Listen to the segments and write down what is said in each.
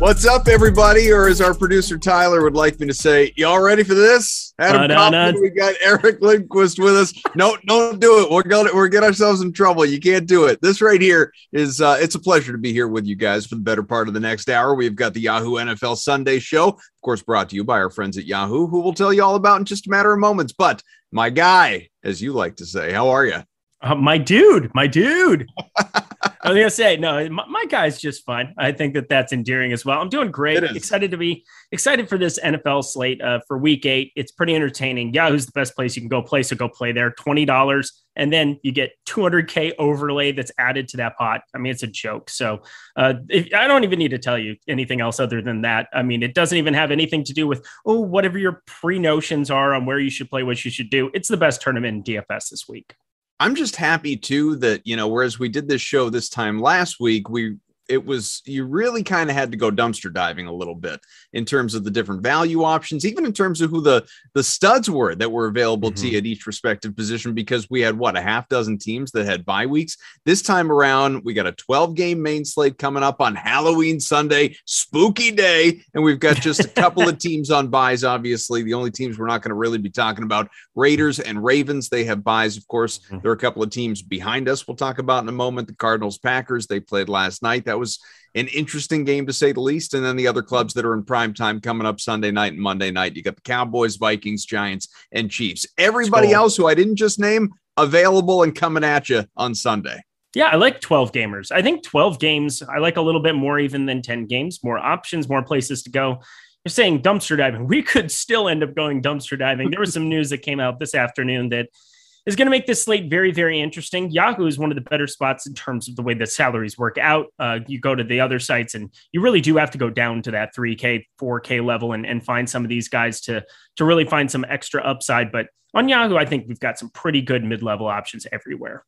What's up, everybody? Or as our producer Tyler would like me to say, y'all ready for this? Adam Kaufman, we got Eric Lindquist with us. No, don't do it. We're gonna we're get ourselves in trouble. You can't do it. This right here is uh, it's a pleasure to be here with you guys for the better part of the next hour. We've got the Yahoo NFL Sunday show, of course, brought to you by our friends at Yahoo, who will tell you all about in just a matter of moments. But my guy, as you like to say, how are you? Uh, my dude, my dude. I was gonna say no. My, my, guy's just fine. I think that that's endearing as well. I'm doing great. Excited to be excited for this NFL slate uh, for Week Eight. It's pretty entertaining. Yahoo's the best place you can go play, so go play there. Twenty dollars, and then you get 200k overlay that's added to that pot. I mean, it's a joke. So uh, if, I don't even need to tell you anything else other than that. I mean, it doesn't even have anything to do with oh whatever your pre notions are on where you should play, what you should do. It's the best tournament in DFS this week. I'm just happy too that, you know, whereas we did this show this time last week, we it was you really kind of had to go dumpster diving a little bit in terms of the different value options, even in terms of who the the studs were that were available mm-hmm. to you at each respective position, because we had what a half dozen teams that had bye weeks. This time around, we got a 12 game main slate coming up on Halloween Sunday, spooky day, and we've got just a couple of teams on byes. Obviously, the only teams we're not going to really be talking about Raiders and Ravens. They have byes, of course. Mm-hmm. There are a couple of teams behind us. We'll talk about in a moment. The Cardinals, Packers. They played last night. That was an interesting game to say the least. And then the other clubs that are in prime time coming up Sunday night and Monday night. You got the Cowboys, Vikings, Giants, and Chiefs. Everybody cool. else who I didn't just name available and coming at you on Sunday. Yeah, I like 12 gamers. I think 12 games, I like a little bit more even than 10 games, more options, more places to go. You're saying dumpster diving. We could still end up going dumpster diving. There was some news that came out this afternoon that is going to make this slate very, very interesting. Yahoo is one of the better spots in terms of the way the salaries work out. Uh, you go to the other sites and you really do have to go down to that 3K, 4K level and, and find some of these guys to, to really find some extra upside. But on Yahoo, I think we've got some pretty good mid level options everywhere.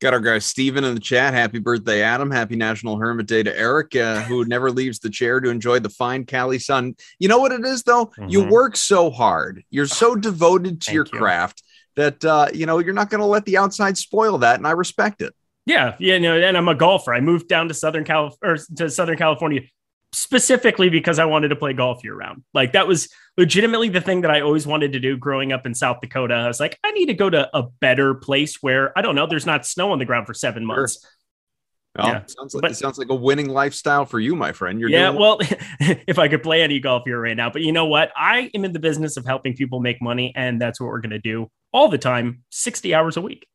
Got our guy Steven in the chat. Happy birthday, Adam. Happy National Hermit Day to Eric, uh, who never leaves the chair to enjoy the fine Cali sun. You know what it is, though? Mm-hmm. You work so hard. You're so devoted to your you. craft that uh, you know you're not going to let the outside spoil that, and I respect it. Yeah, yeah, no, and I'm a golfer. I moved down to Southern Cal or to Southern California specifically because I wanted to play golf year round. Like that was legitimately the thing that I always wanted to do growing up in South Dakota. I was like, I need to go to a better place where I don't know, there's not snow on the ground for seven months. Sure. Well, yeah. sounds like but, it sounds like a winning lifestyle for you, my friend. You're yeah. well, if I could play any golf here right now, but you know what? I am in the business of helping people make money, and that's what we're going to do all the time, 60 hours a week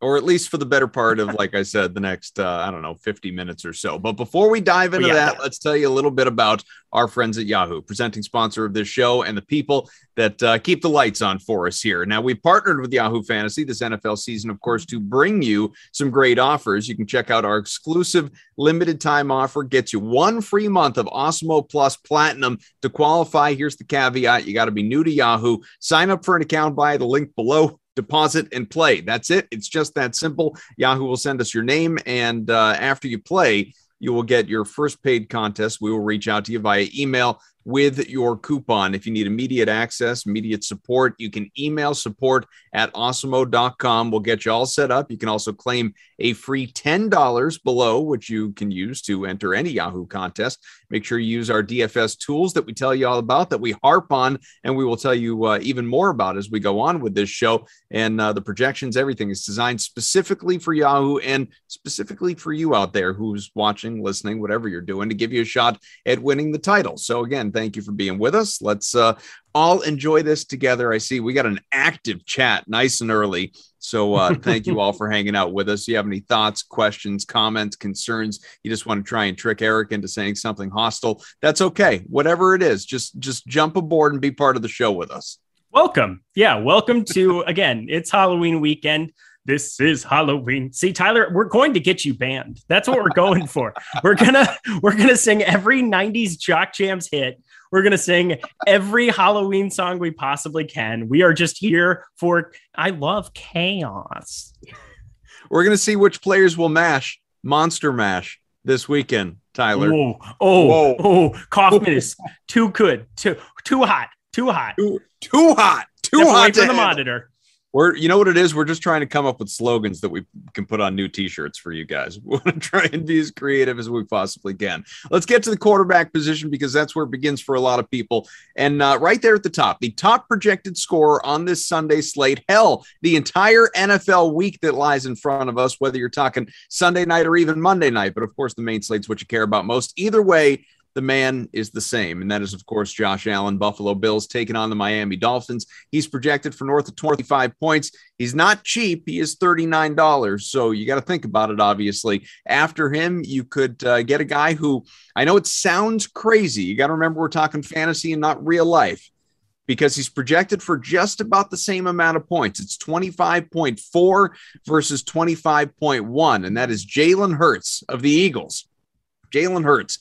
or at least for the better part of, like I said, the next, uh, I don't know, 50 minutes or so. But before we dive into yeah, that, let's tell you a little bit about our friends at Yahoo, presenting sponsor of this show and the people that uh, keep the lights on for us here. Now, we partnered with Yahoo Fantasy this NFL season, of course, to bring you some great offers. You can check out our exclusive limited time offer, gets you one free month of Awesemo Plus Platinum. To qualify, here's the caveat you got to be new to Yahoo. Sign up for an account by the link below deposit and play. That's it. It's just that simple. Yahoo will send us your name, and uh, after you play, you will get your first paid contest. We will reach out to you via email with your coupon. If you need immediate access, immediate support, you can email support at awesemo.com. We'll get you all set up. You can also claim a free $10 below, which you can use to enter any Yahoo contest. Make sure you use our DFS tools that we tell you all about, that we harp on, and we will tell you uh, even more about as we go on with this show. And uh, the projections, everything is designed specifically for Yahoo and specifically for you out there who's watching, listening, whatever you're doing, to give you a shot at winning the title. So, again, thank you for being with us. Let's uh, all enjoy this together. I see we got an active chat nice and early. So uh, thank you all for hanging out with us. you have any thoughts, questions, comments, concerns, you just want to try and trick Eric into saying something hostile, that's okay. Whatever it is, just just jump aboard and be part of the show with us. Welcome. Yeah, welcome to again, it's Halloween weekend. This is Halloween. See, Tyler, we're going to get you banned. That's what we're going for. We're gonna we're gonna sing every 90s jock jams hit we're going to sing every Halloween song we possibly can. We are just here for, I love chaos. We're going to see which players will mash Monster Mash this weekend, Tyler. Oh, oh, Whoa. oh, Kaufman is too good, too, too hot, too hot, too, too hot, too Step hot. Away from the monitor. We're, you know what it is? We're just trying to come up with slogans that we can put on new T-shirts for you guys. We want to try and be as creative as we possibly can. Let's get to the quarterback position because that's where it begins for a lot of people. And uh, right there at the top, the top projected scorer on this Sunday slate. Hell, the entire NFL week that lies in front of us, whether you're talking Sunday night or even Monday night. But of course, the main slate's what you care about most. Either way, the man is the same, and that is, of course, Josh Allen, Buffalo Bills taking on the Miami Dolphins. He's projected for north of 25 points. He's not cheap. He is $39. So you got to think about it, obviously. After him, you could uh, get a guy who I know it sounds crazy. You got to remember we're talking fantasy and not real life because he's projected for just about the same amount of points. It's 25.4 versus 25.1, and that is Jalen Hurts of the Eagles. Jalen Hurts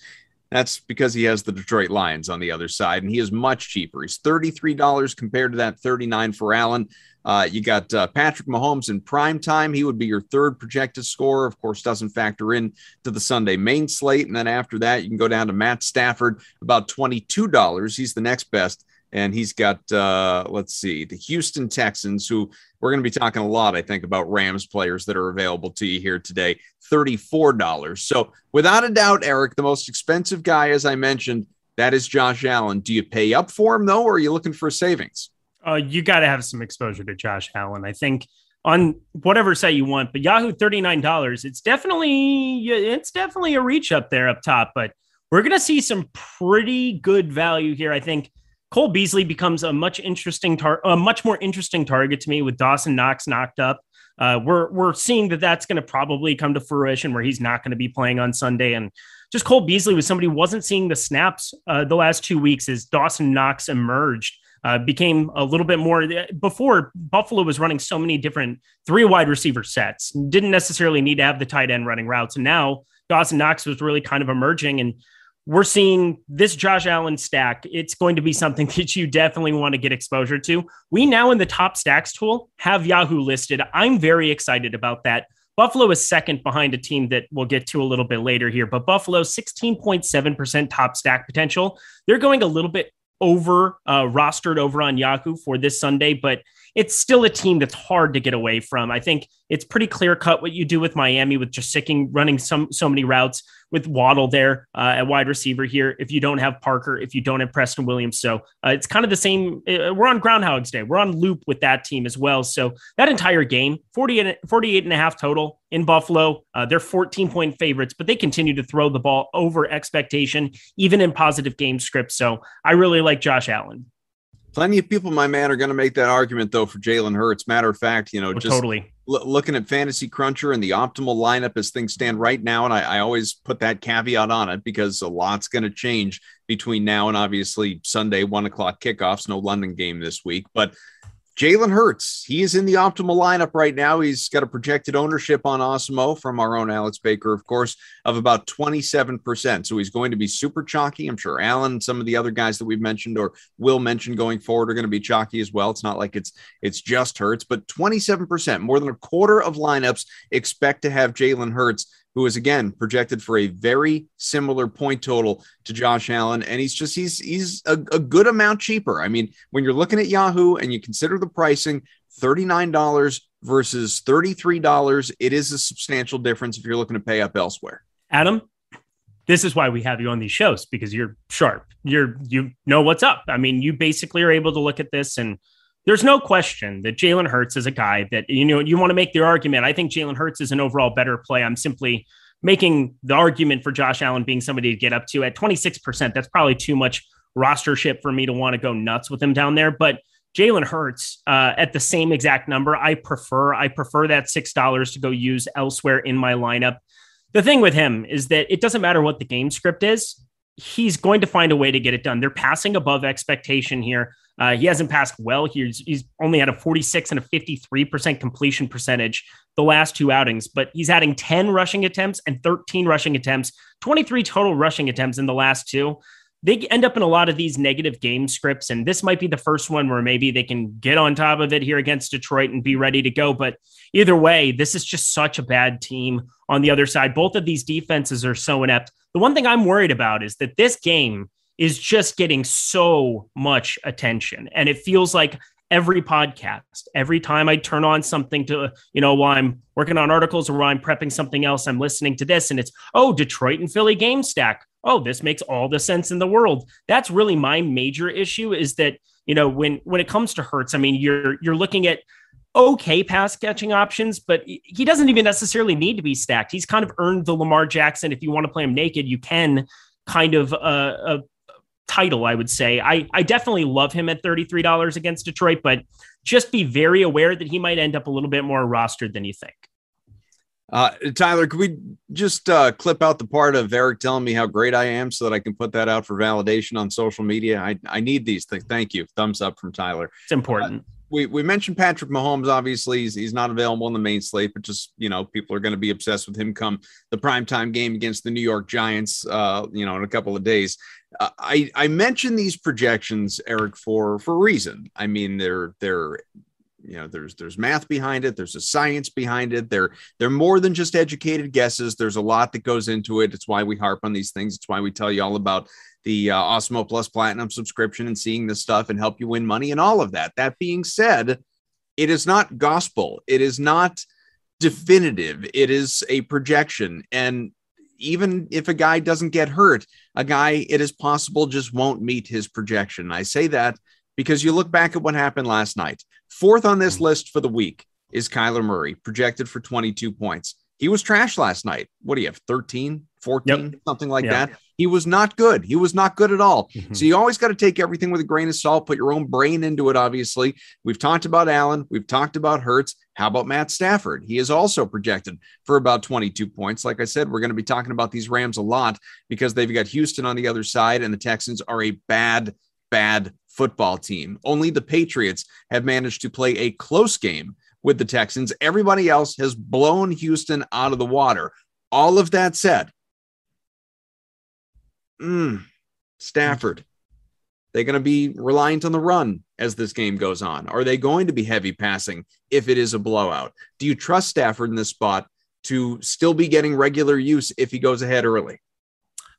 that's because he has the Detroit Lions on the other side, and he is much cheaper. He's $33 compared to that 39 for Allen. Uh, you got uh, Patrick Mahomes in prime time. He would be your third projected scorer. Of course, doesn't factor in to the Sunday main slate. And then after that, you can go down to Matt Stafford, about $22. He's the next best and he's got uh, let's see the Houston Texans, who we're going to be talking a lot, I think, about Rams players that are available to you here today. Thirty-four dollars. So without a doubt, Eric, the most expensive guy, as I mentioned, that is Josh Allen. Do you pay up for him though, or are you looking for savings? Uh, you got to have some exposure to Josh Allen. I think on whatever site you want, but Yahoo thirty nine dollars. It's definitely it's definitely a reach up there up top, but we're going to see some pretty good value here. I think Cole Beasley becomes a much interesting tar- a much more interesting target to me with Dawson Knox knocked up. Uh, we're we're seeing that that's going to probably come to fruition where he's not going to be playing on Sunday, and just Cole Beasley was somebody who wasn't seeing the snaps uh, the last two weeks as Dawson Knox emerged. Uh, became a little bit more before Buffalo was running so many different three wide receiver sets, didn't necessarily need to have the tight end running routes. And now Dawson Knox was really kind of emerging. And we're seeing this Josh Allen stack. It's going to be something that you definitely want to get exposure to. We now in the top stacks tool have Yahoo listed. I'm very excited about that. Buffalo is second behind a team that we'll get to a little bit later here, but Buffalo 16.7% top stack potential. They're going a little bit over uh, rostered over on Yahoo for this Sunday, but it's still a team that's hard to get away from. I think it's pretty clear cut what you do with Miami with just sticking running some so many routes with Waddle there uh, at wide receiver here. If you don't have Parker, if you don't have Preston Williams, so uh, it's kind of the same. Uh, we're on Groundhog's Day. We're on loop with that team as well. So that entire game, 48, 48 and a half total in Buffalo. Uh, they're 14 point favorites, but they continue to throw the ball over expectation, even in positive game scripts. So I really like Josh Allen. Plenty of people, my man, are going to make that argument though for Jalen Hurts. Matter of fact, you know, oh, just totally l- looking at Fantasy Cruncher and the optimal lineup as things stand right now, and I, I always put that caveat on it because a lot's going to change between now and obviously Sunday one o'clock kickoffs. No London game this week, but Jalen Hurts, he is in the optimal lineup right now. He's got a projected ownership on Awesemo from our own Alex Baker, of course, of about 27%. So he's going to be super chalky. I'm sure Allen, and some of the other guys that we've mentioned or will mention going forward are going to be chalky as well. It's not like it's it's just Hurts, but 27%, more than a quarter of lineups expect to have Jalen Hurts who is again projected for a very similar point total to Josh Allen, and he's just he's he's a, a good amount cheaper. I mean, when you're looking at Yahoo and you consider the pricing, thirty nine dollars versus thirty three dollars, it is a substantial difference if you're looking to pay up elsewhere. Adam, this is why we have you on these shows because you're sharp. You're you know what's up. I mean, you basically are able to look at this and there's no question that Jalen Hurts is a guy that you know you want to make the argument. I think Jalen Hurts is an overall better play. I'm simply making the argument for Josh Allen being somebody to get up to at 26%. That's probably too much rostership for me to want to go nuts with him down there. But Jalen Hurts uh, at the same exact number, I prefer. I prefer that six dollars to go use elsewhere in my lineup. The thing with him is that it doesn't matter what the game script is. He's going to find a way to get it done. They're passing above expectation here. Uh, he hasn't passed well. He's, he's only had a 46 and a 53% completion percentage the last two outings, but he's adding 10 rushing attempts and 13 rushing attempts, 23 total rushing attempts in the last two. They end up in a lot of these negative game scripts, and this might be the first one where maybe they can get on top of it here against Detroit and be ready to go. But either way, this is just such a bad team on the other side. Both of these defenses are so inept. The one thing I'm worried about is that this game is just getting so much attention. And it feels like every podcast, every time I turn on something to, you know, while I'm working on articles or while I'm prepping something else, I'm listening to this and it's, oh, Detroit and Philly game stack. Oh, this makes all the sense in the world. That's really my major issue is that, you know, when when it comes to Hurts, I mean, you're you're looking at okay pass catching options, but he doesn't even necessarily need to be stacked. He's kind of earned the Lamar Jackson. If you want to play him naked, you can kind of uh, a title, I would say. I, I definitely love him at $33 against Detroit, but just be very aware that he might end up a little bit more rostered than you think. Uh, Tyler, could we just uh, clip out the part of Eric telling me how great I am so that I can put that out for validation on social media? I, I need these things. Thank you. Thumbs up from Tyler. It's important. Uh, we, we mentioned Patrick Mahomes. Obviously, he's, he's not available in the main slate, but just you know, people are going to be obsessed with him come the primetime game against the New York Giants. Uh, you know, in a couple of days. I I mentioned these projections, Eric, for for a reason. I mean, they're they're you know there's there's math behind it there's a science behind it they're they're more than just educated guesses there's a lot that goes into it it's why we harp on these things it's why we tell you all about the uh, Awesemo Plus Platinum subscription and seeing this stuff and help you win money and all of that. That being said, it is not gospel. It is not definitive. It is a projection. And even if a guy doesn't get hurt, a guy, it is possible, just won't meet his projection. I say that because you look back at what happened last night. Fourth on this list for the week is Kyler Murray, projected for 22 points. He was trash last night. What do you have? 13, 14, yep. something like that. He was not good. He was not good at all. Mm-hmm. So you always got to take everything with a grain of salt, put your own brain into it, obviously. We've talked about Allen. We've talked about Hurts. How about Matt Stafford? He is also projected for about 22 points. Like I said, we're going to be talking about these Rams a lot because they've got Houston on the other side, and the Texans are a bad, bad football team. Only the Patriots have managed to play a close game with the Texans. Everybody else has blown Houston out of the water. All of that said, mm, Stafford, they going to be reliant on the run as this game goes on? Are they going to be heavy passing if it is a blowout? Do you trust Stafford in this spot to still be getting regular use if he goes ahead early?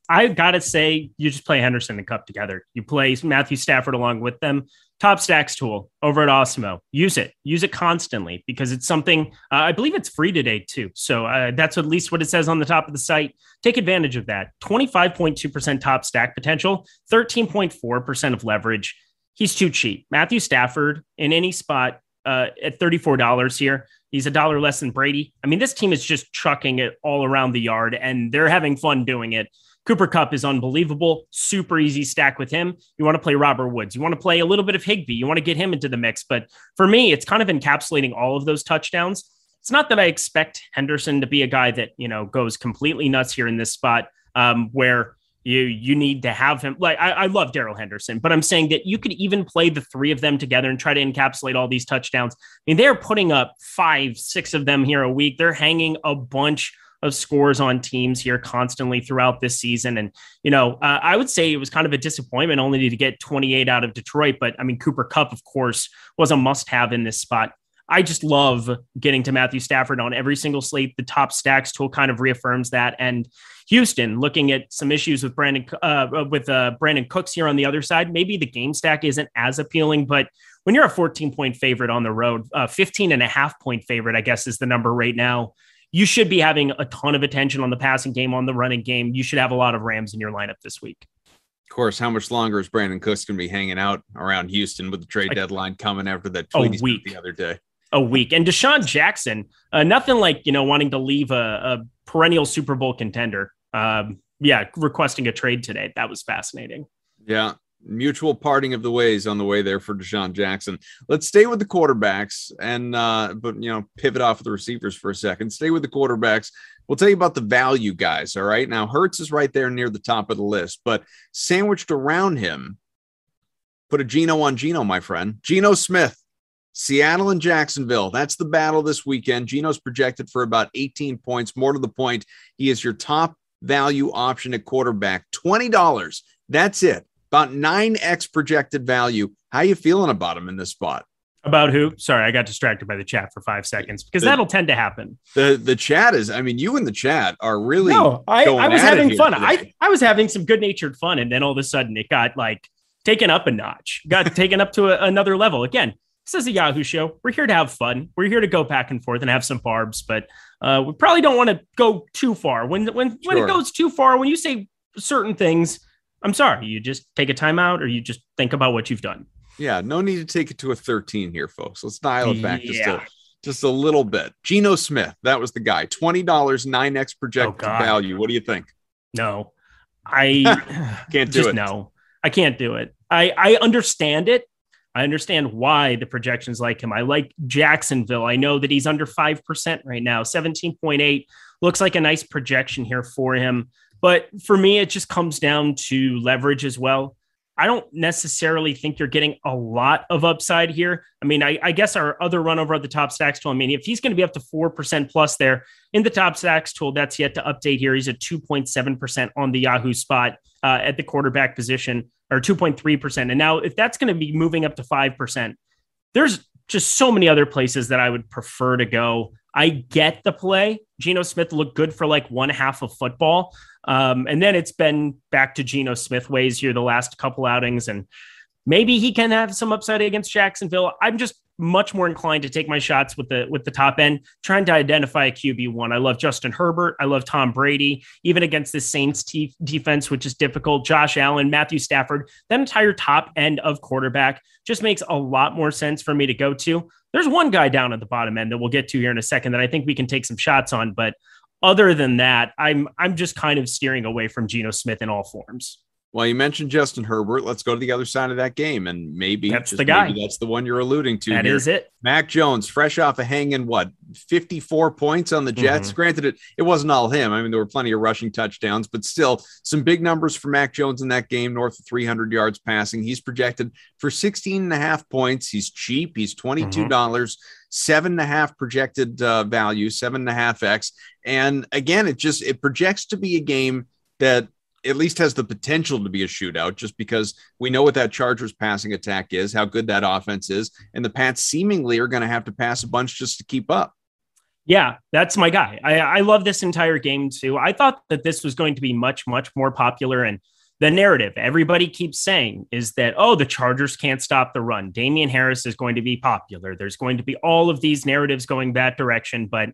I've gotta say, you just play Henderson and Kupp together. You play Matthew Stafford along with them. Top Stacks tool over at Awesemo. Use it. Use it constantly because it's something uh, I believe it's free today too. So uh, that's at least what it says on the top of the site. Take advantage of that. 25.2% top stack potential, 13.4% of leverage. He's too cheap. Matthew Stafford in any spot uh, at $34 here. He's a dollar less than Brady. I mean, this team is just chucking it all around the yard and they're having fun doing it. Cooper Kupp is unbelievable. Super easy stack with him. You want to play Robert Woods. You want to play a little bit of Higbee. You want to get him into the mix. But for me, it's kind of encapsulating all of those touchdowns. It's not that I expect Henderson to be a guy that, you know, goes completely nuts here in this spot um, where you you need to have him. Like I, I love Darrell Henderson, but I'm saying that you could even play the three of them together and try to encapsulate all these touchdowns. I mean, they're putting up five, six of them here a week. They're hanging a bunch of scores on teams here constantly throughout this season. And, you know, uh, I would say it was kind of a disappointment only to get 28 out of Detroit. But I mean, Cooper Kupp, of course, was a must have in this spot. I just love getting to Matthew Stafford on every single slate. The top stacks tool kind of reaffirms that. And Houston, looking at some issues with Brandin uh, with uh, Brandin Cooks here on the other side, maybe the game stack isn't as appealing, but when you're a 14 point favorite on the road, uh, 15 and a half point favorite, I guess is the number right now you should be having a ton of attention on the passing game, on the running game. You should have a lot of Rams in your lineup this week. Of course, how much longer is Brandin Cooks going to be hanging out around Houston with the trade like, deadline coming after that tweet a week. the other day? A week. And DeSean Jackson, uh, nothing like, you know, wanting to leave a, a perennial Super Bowl contender. Um, yeah, requesting a trade today. That was fascinating. Yeah mutual parting of the ways on the way there for DeSean Jackson. Let's stay with the quarterbacks and uh, but you know, pivot off of the receivers for a second. Stay with the quarterbacks. We'll tell you about the value guys. All right. Now Hurts is right there near the top of the list, but sandwiched around him, put a Geno on Geno, my friend. Geno Smith. Seattle and Jacksonville. That's the battle this weekend. Geno's projected for about 18 points. More to the point, he is your top value option at quarterback. $20. That's it about 9x projected value. How you feeling about him in this spot? About who? Sorry, I got distracted by the chat for five seconds because the, that'll tend to happen. The the chat is, I mean, you and the chat are really. No, I, I was having fun. I, I was having some good natured fun, and then all of a sudden it got like taken up a notch, got taken up to a, another level. Again, this is a Yahoo show. We're here to have fun. We're here to go back and forth and have some barbs, but uh, we probably don't want to go too far. When when sure. when it goes too far, when you say certain things, I'm sorry, you just take a timeout or you just think about what you've done. Yeah, no need to take it to a 13 here, folks. Let's dial it back yeah. just a just a little bit. Geno Smith, that was the guy. $20, 9x projected oh, value. What do you think? No. I can't do just, it. No. I can't do it. I I understand it. I understand why the projections like him. I like Jacksonville. I know that he's under 5% right now, 17.8. Looks like a nice projection here for him. But for me, it just comes down to leverage as well. I don't necessarily think you're getting a lot of upside here. I mean, I, I, guess our other run over at the top stacks tool, I mean, if he's going to be up to 4% plus there in the top stacks tool, that's yet to update here. He's at 2.7% on the Yahoo spot uh, at the quarterback position or 2.3%. And now, if that's going to be moving up to 5%, there's just so many other places that I would prefer to go. I get the play. Geno Smith looked good for like one half of football. Um, and then it's been back to Geno Smith ways here the last couple outings. And maybe he can have some upside against Jacksonville. I'm just much more inclined to take my shots with the with the top end, trying to identify a QB one. I love Justin Herbert. I love Tom Brady, even against the Saints defense, which is difficult. Josh Allen, Matthew Stafford, that entire top end of quarterback just makes a lot more sense for me to go to. There's one guy down at the bottom end that we'll get to here in a second that I think we can take some shots on, but other than that, I'm I'm just kind of steering away from Geno Smith in all forms. Well, you mentioned Justin Herbert. Let's go to the other side of that game, and maybe that's the guy. that's the one you're alluding to. That here. is it. Mac Jones, fresh off a hanging what 54 points on the Jets. Mm-hmm. Granted, it it wasn't all him. I mean, there were plenty of rushing touchdowns, but still some big numbers for Mac Jones in that game. North of 300 yards passing. He's projected for 16 and a half points. He's cheap. He's 22 dollars. Mm-hmm seven and a half projected uh, value, seven and a half X. And again, it just it projects to be a game that at least has the potential to be a shootout just because we know what that Chargers passing attack is, how good that offense is, and the Pats seemingly are going to have to pass a bunch just to keep up. Yeah, that's my guy. I, I love this entire game too. I thought that this was going to be much, much more popular. And the narrative everybody keeps saying is that, oh, the Chargers can't stop the run. Damien Harris is going to be popular. There's going to be all of these narratives going that direction. But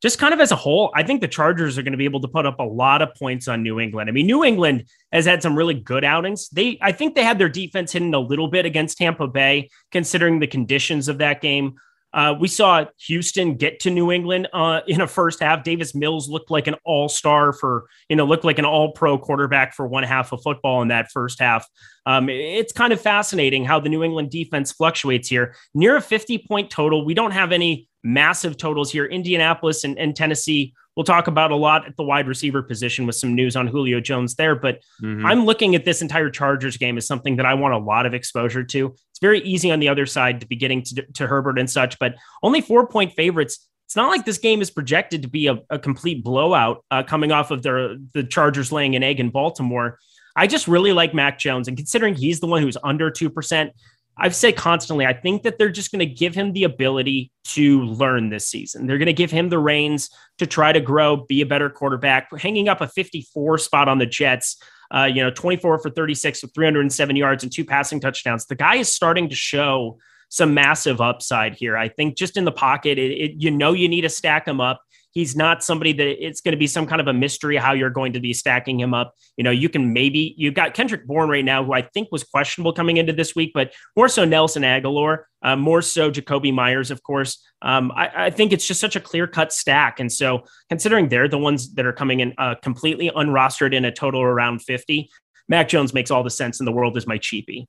just kind of as a whole, I think the Chargers are going to be able to put up a lot of points on New England. I mean, New England has had some really good outings. They, I think they had their defense hidden a little bit against Tampa Bay, considering the conditions of that game. Uh, we saw Houston get to New England uh, in a first half. Davis Mills looked like an all star for, you know, looked like an all pro quarterback for one half of football in that first half. Um, it's kind of fascinating how the New England defense fluctuates here. Near a 50 point total. We don't have any massive totals here. Indianapolis and, and Tennessee we'll talk about a lot at the wide receiver position with some news on Julio Jones there. But mm-hmm. I'm looking at this entire Chargers game as something that I want a lot of exposure to. It's very easy on the other side to be getting to, to Herbert and such, but only four point favorites. It's not like this game is projected to be a, a complete blowout uh, coming off of the, the Chargers laying an egg in Baltimore. I just really like Mac Jones. And considering he's the one who's under 2%, I've said constantly, I think that they're just going to give him the ability to learn this season. They're going to give him the reins to try to grow, be a better quarterback. Hanging up a 54 spot on the Jets, uh, you know, 24 for 36 with 307 yards and two passing touchdowns. The guy is starting to show some massive upside here. I think just in the pocket, it, it, you know, you need to stack him up. He's not somebody that it's going to be some kind of a mystery how you're going to be stacking him up. You know, you can maybe you've got Kendrick Bourne right now, who I think was questionable coming into this week, but more so Nelson Agholor, uh, more so Jakobi Meyers, of course. Um, I, I, think it's just such a clear cut stack, and so considering they're the ones that are coming in uh, completely unrostered in a total around 50, Mac Jones makes all the sense in the world as my cheapie.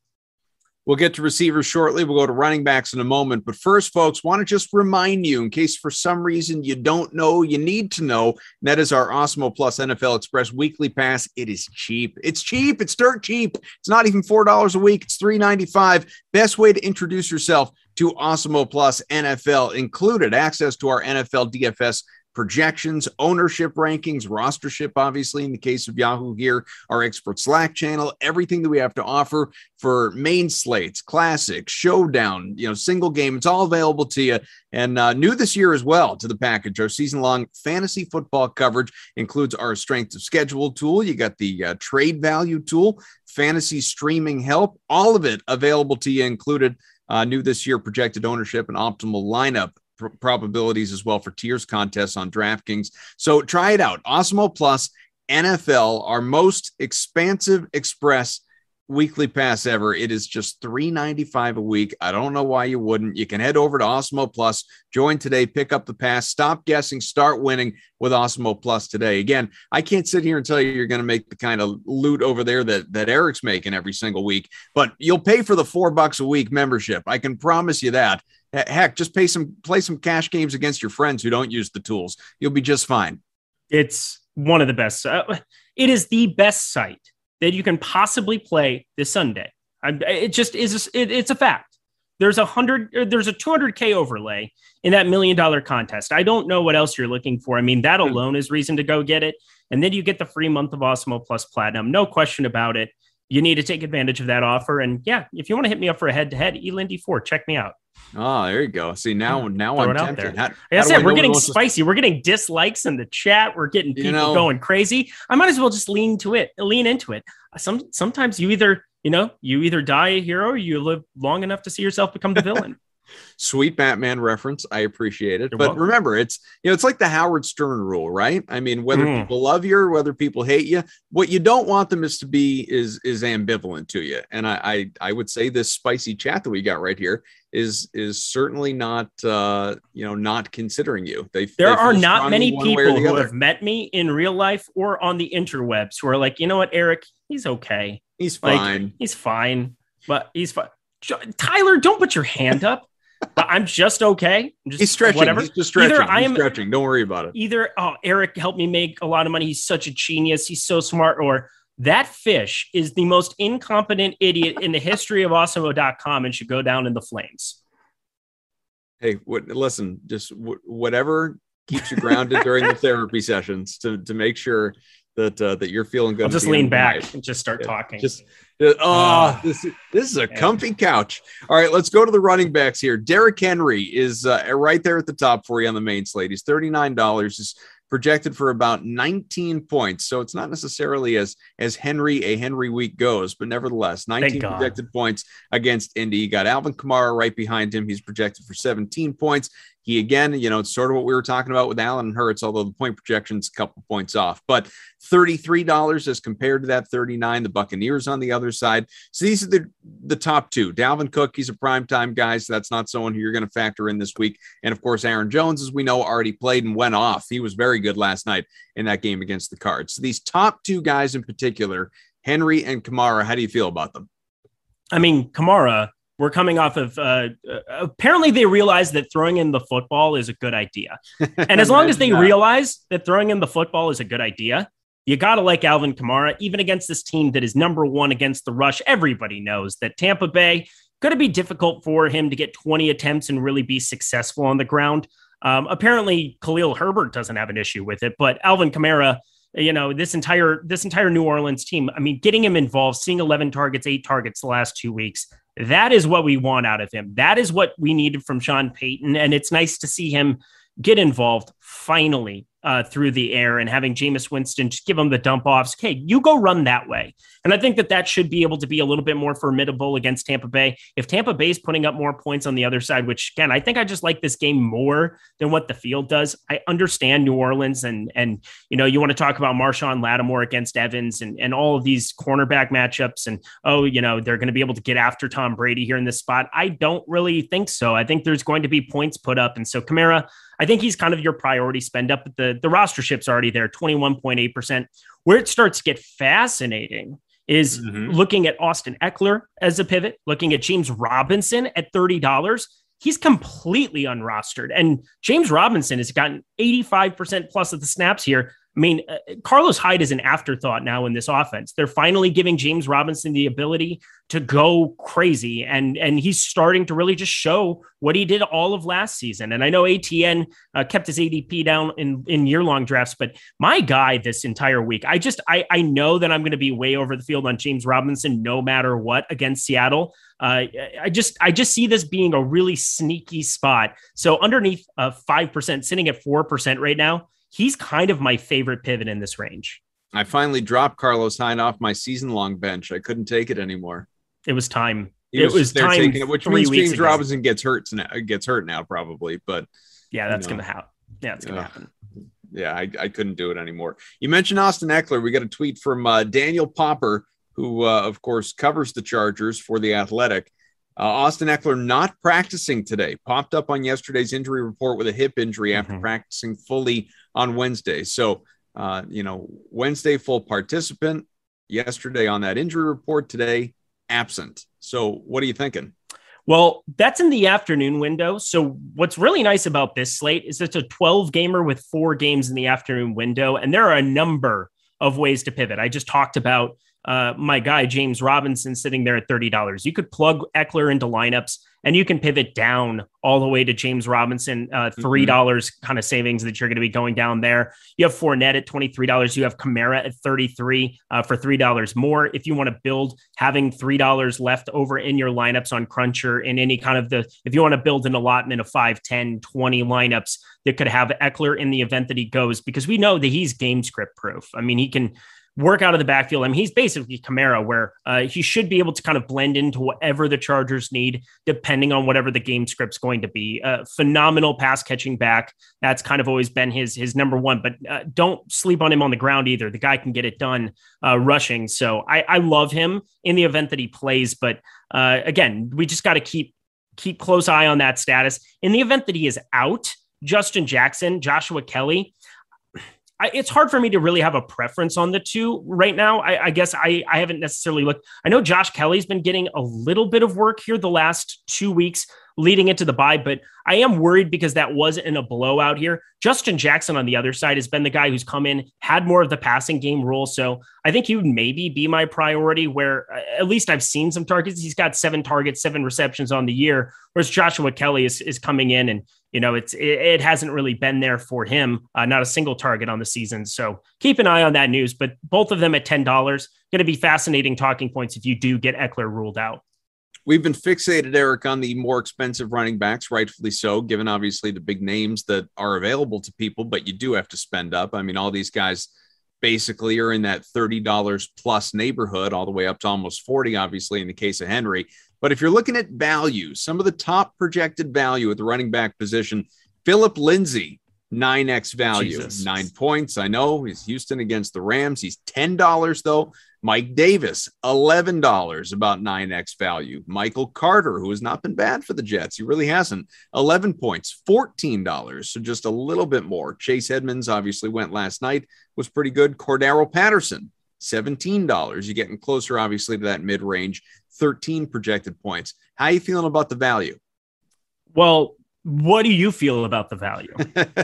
We'll get to receivers shortly. We'll go to running backs in a moment. But first, folks, want to just remind you, in case for some reason you don't know, you need to know, that is our Awesemo Plus NFL Express weekly pass. It is cheap. It's cheap. It's dirt cheap. It's not even $4 a week. It's $3.95. Best way to introduce yourself to Awesemo Plus NFL included access to our NFL DFS projections, ownership rankings, rostership, obviously, in the case of Yahoo here, our expert Slack channel, everything that we have to offer for main slates, classic, showdown, you know, single game. It's all available to you. And uh, new this year as well to the package, our season long fantasy football coverage includes our strength of schedule tool. You got the uh, trade value tool, fantasy streaming help, all of it available to you, included Uh, new this year, projected ownership and optimal lineup pr- probabilities as well for tiers contests on DraftKings. So try it out. Awesemo Plus NFL, our most expansive express weekly pass ever. It is just $3.95 a week. I don't know why you wouldn't. You can head over to Awesemo Plus, join today, pick up the pass, stop guessing, start winning with Awesemo Plus today. Again, I can't sit here and tell you you're going to make the kind of loot over there that, that Eric's making every single week, but you'll pay for the four bucks a week membership. I can promise you that. Heck, just pay some play some cash games against your friends who don't use the tools. You'll be just fine. It's one of the best. Uh, it is the best site that you can possibly play this Sunday. I, it just is. It, it's a fact. There's a hundred. There's a 200k overlay in that million dollar contest. I don't know what else you're looking for. I mean, that hmm. alone is reason to go get it. And then you get the free month of Awesemo Plus Platinum. No question about it. You need to take advantage of that offer. And yeah, if you want to hit me up for a head to head, Elindy4, check me out. Oh, there you go. See now, now Throw I'm tempted. How, like I said, we're getting spicy. To... We're getting dislikes in the chat. We're getting people you know, going crazy. I might as well just lean to it, lean into it. Some sometimes you either you know you either die a hero or you live long enough to see yourself become the villain. Sweet Batman reference. I appreciate it. You're but welcome. remember, it's you know, it's like the Howard Stern rule, right? I mean, whether mm. people love you or whether people hate you, what you don't want them is to be is is ambivalent to you. And I I, I would say this spicy chat that we got right here is is certainly not uh you know not considering you. They there they are not many people who have met me in real life or on the interwebs who are like, you know what, Eric, he's okay. He's fine. Like, he's fine, but he's fine. Tyler, don't put your hand up I'm just okay. I'm just, he's stretching. Whatever. He's just stretching. Either I am stretching. Don't worry about it. Either oh, Eric helped me make a lot of money. He's such a genius. He's so smart. Or that fish is the most incompetent idiot in the history of awesemo.com and should go down in the flames. Hey, what, listen, just w- whatever keeps you grounded during the therapy sessions to, to make sure that uh, that you're feeling good. I'll just lean back and just start yeah, talking. Just uh, oh, this this is a comfy couch. All right, let's go to the running backs here. Derrick Henry is uh, right there at the top for you on the main slate. He's thirty nine dollars. Is projected for about 19 points. So it's not necessarily as as Henry a Henry week goes, but nevertheless, 19 projected points against Indy. You got Alvin Kamara right behind him. He's projected for 17 points. He again, you know, it's sort of what we were talking about with Allen Hurts, although the point projection's a couple points off. But $33 as compared to that 39. The Buccaneers on the other side. So these are the, the top two. Dalvin Cook, he's a primetime guy, so that's not someone who you're going to factor in this week. And of course, Aaron Jones, as we know, already played and went off. He was very good last night in that game against the Cards. So these top two guys in particular, Henry and Kamara, how do you feel about them? I mean, Kamara we're coming off of uh, uh, apparently they realize that throwing in the football is a good idea. And as long as they realize that throwing in the football is a good idea, you got to like Alvin Kamara, even against this team that is number one against the rush. Everybody knows that Tampa Bay going to be difficult for him to get 20 attempts and really be successful on the ground. Um, apparently, Khalil Herbert doesn't have an issue with it, but Alvin Kamara, you know, this entire this entire New Orleans team. I mean, getting him involved, seeing 11 targets, eight targets the last two weeks that is what we want out of him. That is what we needed from Sean Payton. And it's nice to see him get involved finally uh, through the air and having Jameis Winston just give him the dump offs. Okay, you go run that way. And I think that that should be able to be a little bit more formidable against Tampa Bay. If Tampa Bay is putting up more points on the other side, which again, I think I just like this game more than what the field does. I understand New Orleans and, and, you know, you want to talk about Marshon Lattimore against Evans and, and all of these cornerback matchups and, oh, you know, they're going to be able to get after Tom Brady here in this spot. I don't really think so. I think there's going to be points put up. And so Kamara, I think he's kind of your priority spend up. The, the roster ship's already there, 21.8%. Where it starts to get fascinating is mm-hmm. looking at Austin Ekeler as a pivot, looking at James Robinson at $30. He's completely unrostered. And James Robinson has gotten 85% plus of the snaps here. I mean, uh, Carlos Hyde is an afterthought now in this offense. They're finally giving James Robinson the ability to go crazy, and and he's starting to really just show what he did all of last season. And I know ATN uh, kept his ADP down in in year long drafts, but my guy this entire week, I just I I know that I'm going to be way over the field on James Robinson no matter what against Seattle. Uh, I just I just see this being a really sneaky spot. So underneath uh, five percent, sitting at four percent right now he's kind of my favorite pivot in this range. I finally dropped Carlos Hyde off my season long bench. I couldn't take it anymore. It was time. He it was, time taking it, which means James ago. Robinson gets hurt now. Gets hurt now, probably. But yeah, that's you know, gonna happen. Yeah, it's gonna uh, happen. Yeah, I, I couldn't do it anymore. You mentioned Austin Ekeler. We got a tweet from uh, Daniel Popper, who uh, of course covers the Chargers for the Athletic. Uh, Austin Ekeler not practicing today. Popped up on yesterday's injury report with a hip injury after mm-hmm. practicing fully on Wednesday. So, uh, you know, Wednesday full participant. Yesterday on that injury report. Today absent. So, what are you thinking? Well, that's in the afternoon window. So, what's really nice about this slate is it's a 12 gamer with four games in the afternoon window. And there are a number of ways to pivot. I just talked about uh, my guy James Robinson sitting there at thirty dollars. You could plug Ekeler into lineups, and you can pivot down all the way to James Robinson, uh, three dollars mm-hmm. kind of savings that you're going to be going down there. You have Fournette at twenty three dollars. You have Kamara at thirty three uh, for three dollars more. If you want to build, having three dollars left over in your lineups on Cruncher in any kind of the, if you want to build an allotment of 5, 10, 20 lineups that could have Ekeler in the event that he goes, because we know that he's game script proof. I mean, he can work out of the backfield. I mean, he's basically Kamara, where uh, he should be able to kind of blend into whatever the Chargers need, depending on whatever the game script's going to be. Uh, phenomenal pass catching back. That's kind of always been his his number one. But uh, don't sleep on him on the ground either. The guy can get it done uh, rushing. So I, I love him in the event that he plays. But uh, again, we just got to keep keep close eye on that status. In the event that he is out, Justin Jackson, Joshua Kelley. I, it's hard for me to really have a preference on the two right now. I, I guess I, I haven't necessarily looked. I know Josh Kelley's been getting a little bit of work here the last two weeks leading into the bye, but I am worried because that wasn't in a blowout here. Justin Jackson on the other side has been the guy who's come in, had more of the passing game role. So I think he would maybe be my priority where uh, at least I've seen some targets. He's got seven targets, seven receptions on the year, whereas Joshua Kelley is, is coming in and you know, it's it, it hasn't really been there for him. Uh, not a single target on the season. So keep an eye on that news. But both of them at ten dollars, going to be fascinating talking points if you do get Ekeler ruled out. We've been fixated, Eric, on the more expensive running backs, rightfully so, given obviously the big names that are available to people, but you do have to spend up. I mean, all these guys basically are in that $30 plus neighborhood, all the way up to almost 40, obviously, in the case of Henry. But if you're looking at value, some of the top projected value at the running back position, Philip Lindsay, 9x value, Jesus. nine points. I know he's Houston against the Rams. He's $10 though. Mike Davis, $11, about 9x value. Michael Carter, who has not been bad for the Jets, he really hasn't. 11 points, $14, so just a little bit more. Chase Edmonds obviously went last night, was pretty good. Cordarrelle Patterson, $17. You're getting closer, obviously, to that mid range. 13 projected points. How are you feeling about the value? Well, what do you feel about the value?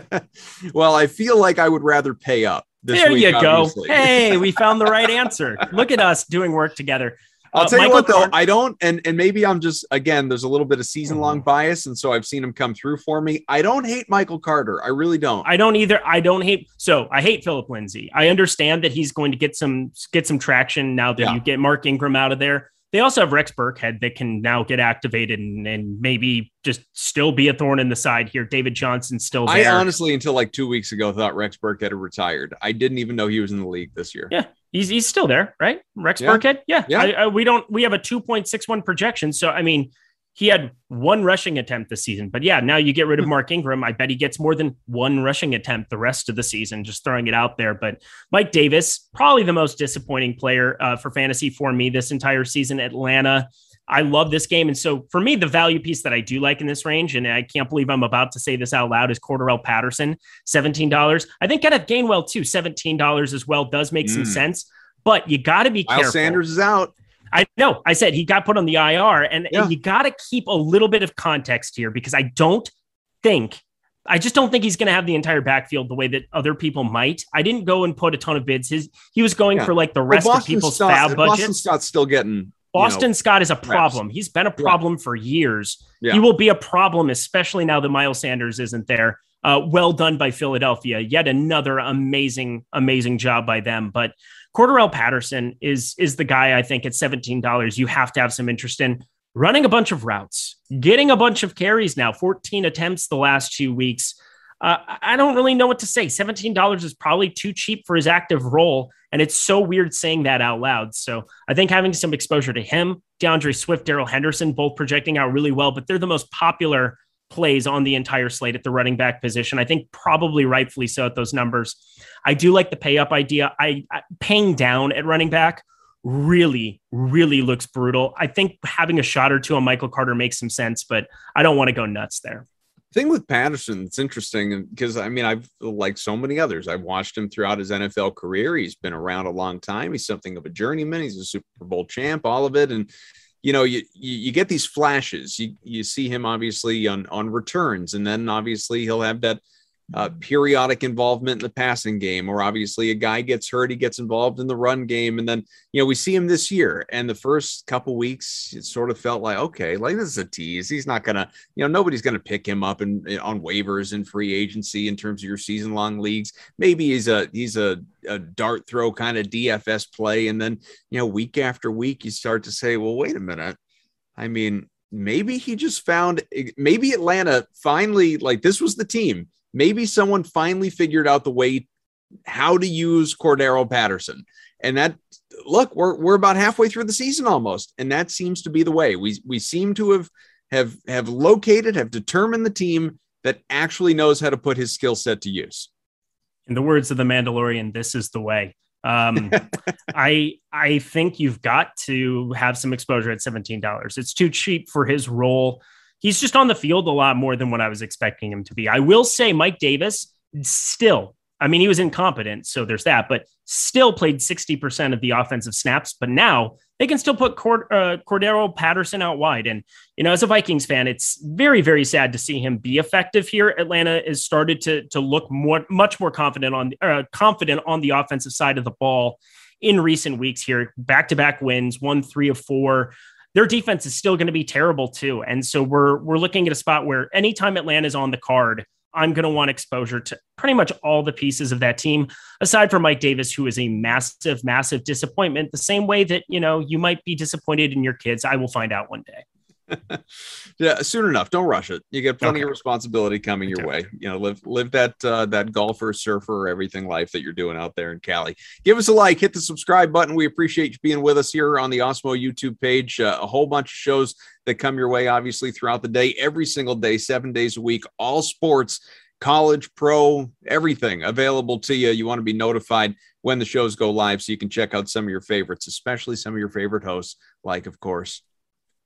well, I feel like I would rather pay up. there week, you go. hey, we found the right answer. Look at us doing work together. I'll uh, tell Michael you what, though, I don't, and and maybe I'm just again, there's a little bit of season long mm-hmm. bias, and so I've seen him come through for me. I don't hate Michael Carter, I really don't. I don't either. I don't hate. So I hate Philip Lindsay. I understand that he's going to get some get some traction now that yeah. you get Mark Ingram out of there. They also have Rex Burkhead that can now get activated and, and, maybe just still be a thorn in the side here. David Johnson still there. I honestly, until like two weeks ago, thought Rex Burkhead had retired. I didn't even know he was in the league this year. Yeah, he's, he's still there, right? Rex yeah. Burkhead. Yeah. yeah. I, I, we don't, we have a 2.61 projection. So, I mean, he had one rushing attempt this season. But yeah, now you get rid of hmm. Mark Ingram. I bet he gets more than one rushing attempt the rest of the season, just throwing it out there. But Mike Davis, probably the most disappointing player uh, for fantasy for me this entire season. Atlanta. I love this game. And so for me, the value piece that I do like in this range, and I can't believe I'm about to say this out loud, is Cordarrelle Patterson, $17. I think Kenneth Gainwell, too, $17 as well, does make mm. some hmm. sense. But you got to be careful. Sanders is out. I know. I said he got put on the IR, and, yeah. and you got to keep a little bit of context here because I don't think, I just don't think he's going to have the entire backfield the way that other people might. I didn't go and put a ton of bids. His he was going yeah. for like the rest of people's Scott, FAAB budgets. Boston Scott's still getting. Boston know, Scott is a problem. Reps. He's been a problem yeah. for years. He will be a problem, especially now that Miles Sanders isn't there. Uh, well done by Philadelphia. Yet another amazing, amazing job by them. But Cordarrelle Patterson is is the guy I think at seventeen dollars you have to have some interest in running a bunch of routes, getting a bunch of carries now, fourteen attempts the last two weeks. Uh, I don't really know what to say. Seventeen dollars is probably too cheap for his active role, And it's so weird saying that out loud. So I think having some exposure to him, DeAndre Swift, Darrell Henderson, both projecting out really well, but they're the most popular plays on the entire slate at the running back position. I think probably rightfully so at those numbers. I do like the pay up idea. I, I paying down at running back really, really looks brutal. I think having a shot or two on Michael Carter makes some sense, but I don't want to go nuts there. Thing with Patterson, it's interesting because I mean, I've like so many others. I've watched him throughout his NFL career. He's been around a long time. He's something of a journeyman. He's a Super Bowl champ, all of it. And you know, you, you, you get these flashes. You you see him obviously on on returns, and then obviously he'll have that uh, periodic involvement in the passing game, or obviously a guy gets hurt, he gets involved in the run game, and then you know we see him this year. And the first couple weeks, it sort of felt like okay, like this is a tease. He's not gonna, you know, nobody's gonna pick him up and on waivers and free agency in terms of your season long leagues. Maybe he's a he's a, a dart throw kind of DFS play, and then you know week after week you start to say, well, wait a minute. I mean, maybe he just found maybe Atlanta finally like this was the team maybe someone finally figured out the way how to use Cordarrelle Patterson. And that look, we're we're about halfway through the season almost, and that seems to be the way. We we seem to have have have located, have determined the team that actually knows how to put his skill set to use. In the words of the Mandalorian, this is the way. Um, I I think you've got to have some exposure at seventeen dollars. It's too cheap for his role he's just on the field a lot more than what I was expecting him to be. I will say Mike Davis still, I mean, he was incompetent, so there's that, but still played 60% of the offensive snaps. But now they can still put Cord- uh, Cordarrelle Patterson out wide. And, you know, as a Vikings fan, it's very, very sad to see him be effective here. Atlanta has started to, to look more, much more confident on, uh, confident on the offensive side of the ball in recent weeks here. Back to back wins, one, three of four their defense is still going to be terrible too. And so we're we're looking at a spot where anytime Atlanta is on the card, I'm going to want exposure to pretty much all the pieces of that team, aside from Mike Davis, who is a massive, massive disappointment. The same way that you know you might be disappointed in your kids. I will find out one day. yeah, soon enough. Don't rush it. You get plenty okay. of responsibility coming your way. You know, live live that uh, that golfer, surfer, everything life that you're doing out there in Cali. Give us a like, hit the subscribe button. We appreciate you being with us here on the Awesemo YouTube page. Uh, a whole bunch of shows that come your way, obviously throughout the day, every single day, seven days a week, all sports. College, pro, everything available to you. You want to be notified when the shows go live so you can check out some of your favorites, especially some of your favorite hosts, like, of course,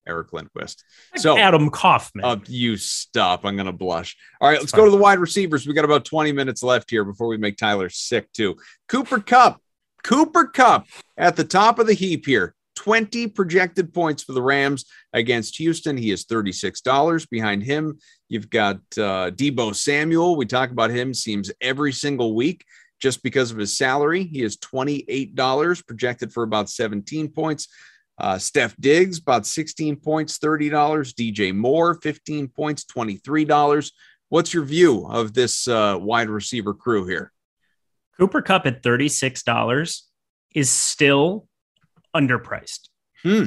Eric Lindquist. So Adam Kaufman. Uh, you stop. I'm gonna blush. All right, let's go to the wide receivers. We got about 20 minutes left here before we make Tyler sick too. Cooper Kupp. Cooper Kupp at the top of the heap here. 20 projected points for the Rams against Houston. He is $36. Behind him, you've got uh, Deebo Samuel. We talk about him, seems every single week just because of his salary. He is $28, projected for about 17 points. Uh, Steph Diggs, about 16 points, $30. DJ Moore, 15 points, $23. What's your view of this uh, wide receiver crew here? Cooper Kupp at $36 is still underpriced. Hmm.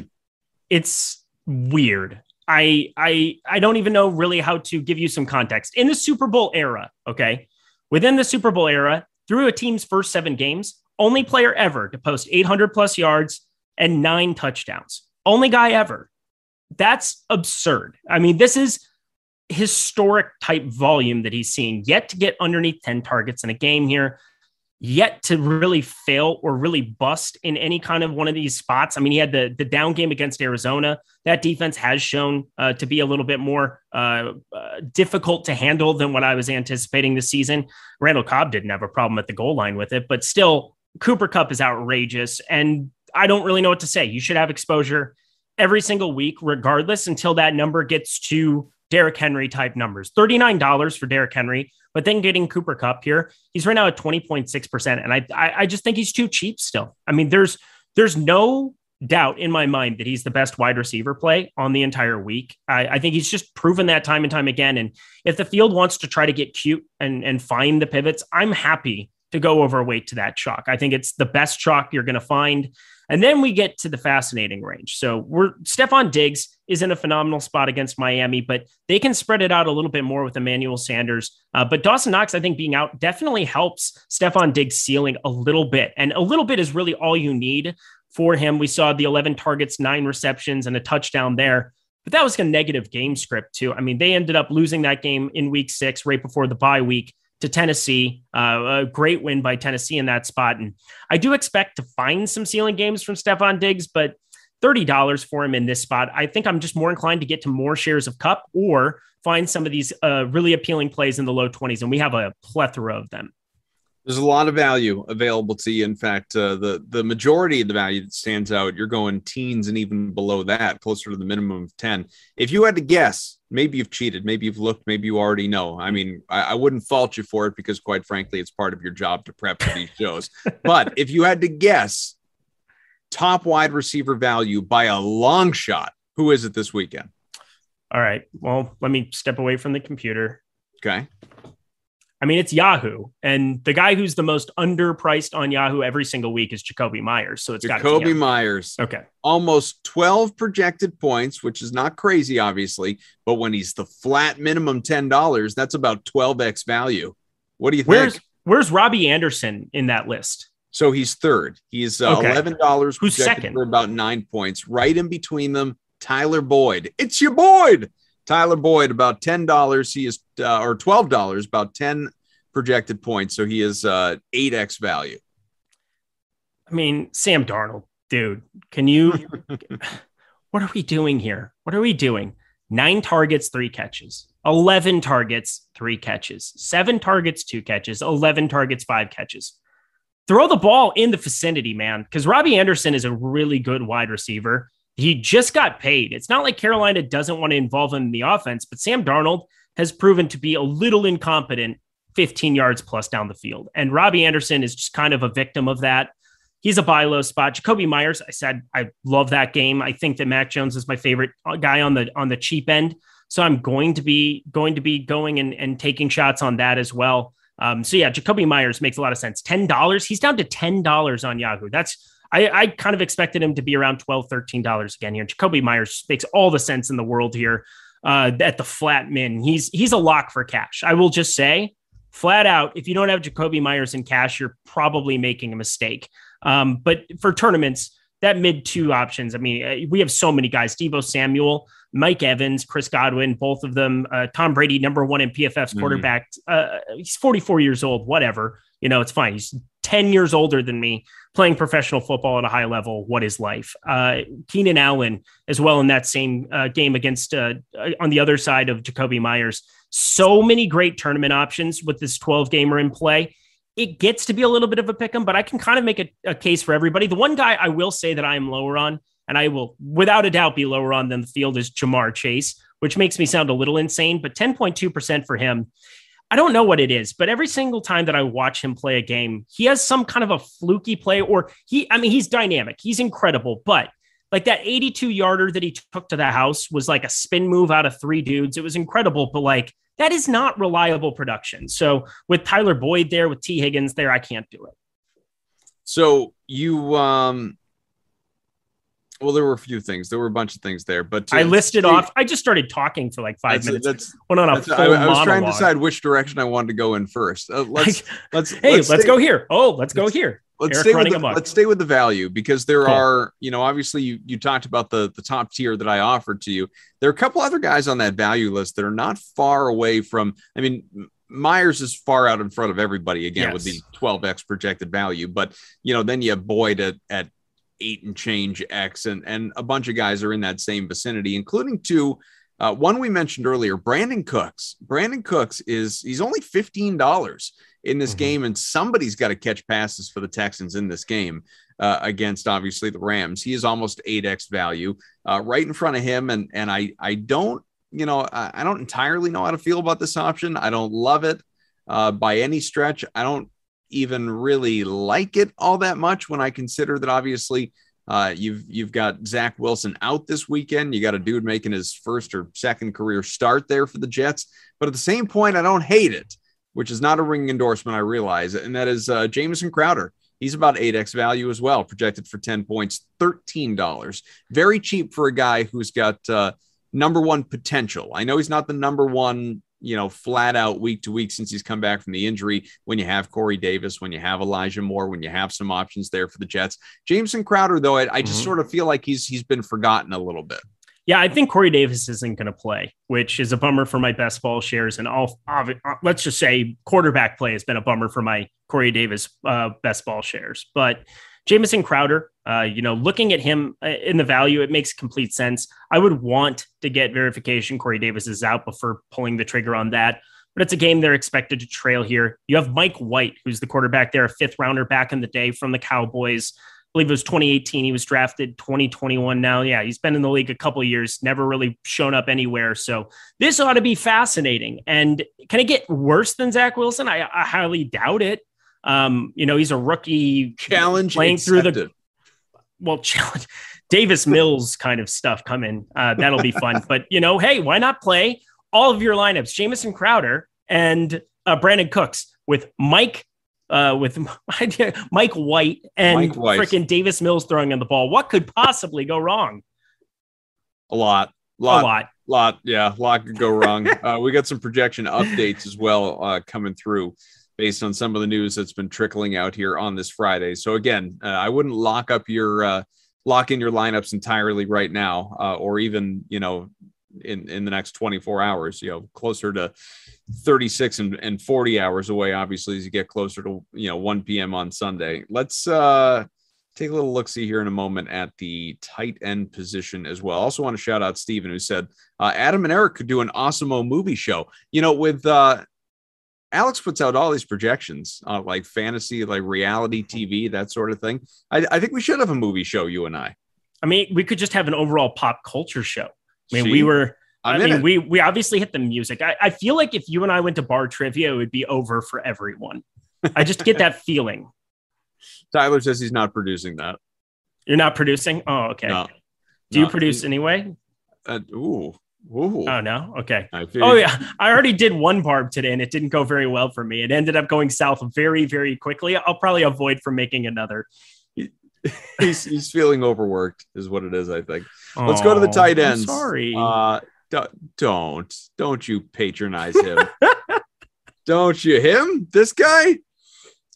It's weird. I I I don't even know really how to give you some context. In the Super Bowl era, okay? Within the Super Bowl era, through a team's first 7 games, only player ever to post 800 plus yards, and nine touchdowns. Only guy ever. That's absurd. I mean, this is historic type volume that he's seen, yet to get underneath 10 targets in a game here, yet to really fail or really bust in any kind of one of these spots. I mean, he had the, the down game against Arizona. That defense has shown uh, to be a little bit more uh, uh, difficult to handle than what I was anticipating this season. Randall Cobb didn't have a problem at the goal line with it, but still, Cooper Kupp is outrageous. And I don't really know what to say. You should have exposure every single week, regardless, until that number gets to Derrick Henry type numbers. $39 for Derrick Henry, but then getting Cooper Kupp here, he's right now at 20.6%. And I, I, I just think he's too cheap still. I mean, there's there's no doubt in my mind that he's the best wide receiver play on the entire week. I, I, think he's just proven that time and time again. And if the field wants to try to get cute and, and find the pivots, I'm happy to go overweight to that chalk. I think it's the best chalk you're going to find. And then we get to the fascinating range. So we're Stefon Diggs is in a phenomenal spot against Miami, but they can spread it out a little bit more with Emmanuel Sanders. Uh, but Dawson Knox, I think being out definitely helps Stefon Diggs ceiling a little bit. And a little bit is really all you need for him. We saw the 11 targets, nine receptions, and a touchdown there. But that was a negative game script, too. I mean, they ended up losing that game in week six, right before the bye week to Tennessee. Uh, a great win by Tennessee in that spot. And I do expect to find some ceiling games from Stefon Diggs, but $30 for him in this spot. I think I'm just more inclined to get to more shares of Kupp or find some of these uh, really appealing plays in the low 20s. And we have a plethora of them. There's a lot of value available to you. In fact, uh, the the majority of the value that stands out, you're going teens and even below that, closer to the minimum of ten. If you had to guess, maybe you've cheated, maybe you've looked, maybe you already know. I mean, I, I wouldn't fault you for it because, quite frankly, it's part of your job to prep for these shows. but if you had to guess, top wide receiver value by a long shot, who is it this weekend? All right. Well, let me step away from the computer. Okay. I mean, it's Yahoo, and the guy who's the most underpriced on Yahoo every single week is Jakobi Meyers. So it's Jakobi got Meyers. Okay, almost twelve projected points, which is not crazy, obviously, but when he's the flat minimum ten dollars, that's about twelve x value. What do you think? Where's Where's Robbie Anderson in that list? So he's third. He's uh, okay. eleven dollars. Who's second for about nine points? Right in between them, Tyler Boyd. It's your Boyd. Tyler Boyd, about ten dollars. He is, uh, or twelve dollars, about ten projected points. So he is uh, eight x value. I mean, Sam Darnold, dude, can you? what are we doing here? What are we doing? Nine targets, three catches. 11 targets, three catches. Seven targets, two catches. 11 targets, five catches. Throw the ball in the vicinity, man, because Robbie Anderson is a really good wide receiver. He just got paid. It's not like Carolina doesn't want to involve him in the offense, but Sam Darnold has proven to be a little incompetent 15 yards plus down the field. And Robbie Anderson is just kind of a victim of that. He's a buy low spot. Jakobi Meyers, I said I love that game. I think that Mac Jones is my favorite guy on the on the cheap end. So I'm going to be going to be going and, and taking shots on that as well. Um, so yeah, Jakobi Meyers makes a lot of sense. Ten dollars. He's down to ten dollars on Yahoo. That's I, I kind of expected him to be around $12, $13 again here. Jakobi Meyers makes all the sense in the world here uh, at the flat min. He's he's a lock for cash. I will just say, flat out, if you don't have Jakobi Meyers in cash, you're probably making a mistake. Um, but for tournaments, that mid two options, I mean, uh, we have so many guys: Deebo Samuel, Mike Evans, Chris Godwin, both of them. Uh, Tom Brady, number one in PFF's mm-hmm. quarterback. Uh, he's 44 years old. Whatever, you know, it's fine. He's 10 years older than me playing professional football at a high level. What is life? Uh, Keenan Allen as well in that same uh, game against uh, on the other side of Jakobi Meyers. So many great tournament options with this 12 gamer in play. It gets to be a little bit of a pick 'em, but I can kind of make a, a case for everybody. The one guy I will say that I am lower on, and I will without a doubt be lower on than the field is Ja'Marr Chase, which makes me sound a little insane, but 10.2% for him I don't know what it is, but every single time that I watch him play a game, he has some kind of a fluky play, or he, I mean, he's dynamic, he's incredible, but like that 82 yarder that he took to the house was like a spin move out of three dudes. It was incredible, but like that is not reliable production. So with Tyler Boyd there, with Tee Higgins there, I can't do it. So you, um, well, there were a few things. There were a bunch of things there, but to, I listed off. I just started talking for like five minutes. That's, went on a full I, I, was trying to decide which direction I wanted to go in first. Uh, let's let's hey, let's, let's go here. Oh, let's, let's go here. Let's stay, with the, let's stay with the value because there cool. are, you know, obviously you you talked about the the top tier that I offered to you. There are a couple other guys on that value list that are not far away from. I mean, Meyers is far out in front of everybody again yes. with the 12x projected value, but you know, then you have Boyd at at eight and change X, and and a bunch of guys are in that same vicinity, including two. Uh, one we mentioned earlier, Brandin Cooks. Brandin Cooks is he's only fifteen dollars in this mm-hmm. game, and somebody's got to catch passes for the Texans in this game uh, against obviously the Rams. He is almost eight x value uh, right in front of him, and and I I don't you know I, I, don't entirely know how to feel about this option. I don't love it uh, by any stretch. I don't even really like it all that much when I consider that obviously uh, you've you've got Zach Wilson out this weekend. You got a dude making his first or second career start there for the Jets. But at the same point, I don't hate it. which is not a ring endorsement, I realize, and that is uh, Jamison Crowder. He's about 8x value as well, projected for 10 points, $13. Very cheap for a guy who's got uh, number one potential. I know he's not the number one, you know, flat out week to week since he's come back from the injury. When you have Corey Davis, when you have Elijah Moore, when you have some options there for the Jets, Jamison Crowder, though, I, I just mm-hmm. sort of feel like he's he's been forgotten a little bit. Yeah, I think Corey Davis isn't going to play, which is a bummer for my best ball shares. And all, uh, let's just say quarterback play has been a bummer for my Corey Davis uh, best ball shares. But Jamison Crowder, uh, you know, looking at him uh, in the value, it makes complete sense. I would want to get verification Corey Davis is out before pulling the trigger on that. But it's a game they're expected to trail here. You have Mike White, who's the quarterback there, a fifth rounder back in the day from the Cowboys I believe it was 2018. He was drafted 2021 now. Yeah, he's been in the league a couple years, never really shown up anywhere. So this ought to be fascinating. And can it get worse than Zach Wilson? I, I highly doubt it. Um, you know, he's a rookie challenge playing accepted. through the well, challenge Davis Mills kind of stuff coming. Uh, that'll be fun. but you know, hey, why not play all of your lineups? Jamison Crowder and uh, Brandin Cooks with Mike uh, with Mike White and freaking Davis Mills throwing in the ball. What could possibly go wrong? A lot, lot, a lot, lot. Yeah, a lot could go wrong. uh, we got some projection updates as well uh, coming through based on some of the news that's been trickling out here on this Friday. So again, uh, I wouldn't lock up your uh, lock in your lineups entirely right now, uh, or even you know in in the next 24 hours. You know, closer to 36 and, and 40 hours away, obviously, as you get closer to, you know, 1 p.m. on Sunday. Let's uh, take a little look see here in a moment at the tight end position as well. Also, want to shout out Steven, who said uh, Adam and Eric could do an awesome movie show. You know, with uh, Alex puts out all these projections, uh, like fantasy, like reality TV, that sort of thing. I, I think we should have a movie show, you and I. I mean, we could just have an overall pop culture show. I mean, we were I'm i mean, it. we we obviously hit the music. I, I feel like if you and I went to bar trivia, it would be over for everyone. I just get that feeling. Tyler says he's not producing that. You're not producing? Oh, okay. No, Do no, you produce anyway? Uh, ooh. Ooh. Oh no. Okay. Oh yeah. I already did one barb today and it didn't go very well for me. It ended up going south very, very quickly. I'll probably avoid from making another. he's he's feeling overworked, is what it is, I think. Let's go to the tight ends. I'm sorry. Uh, don't don't you patronize him don't you him this guy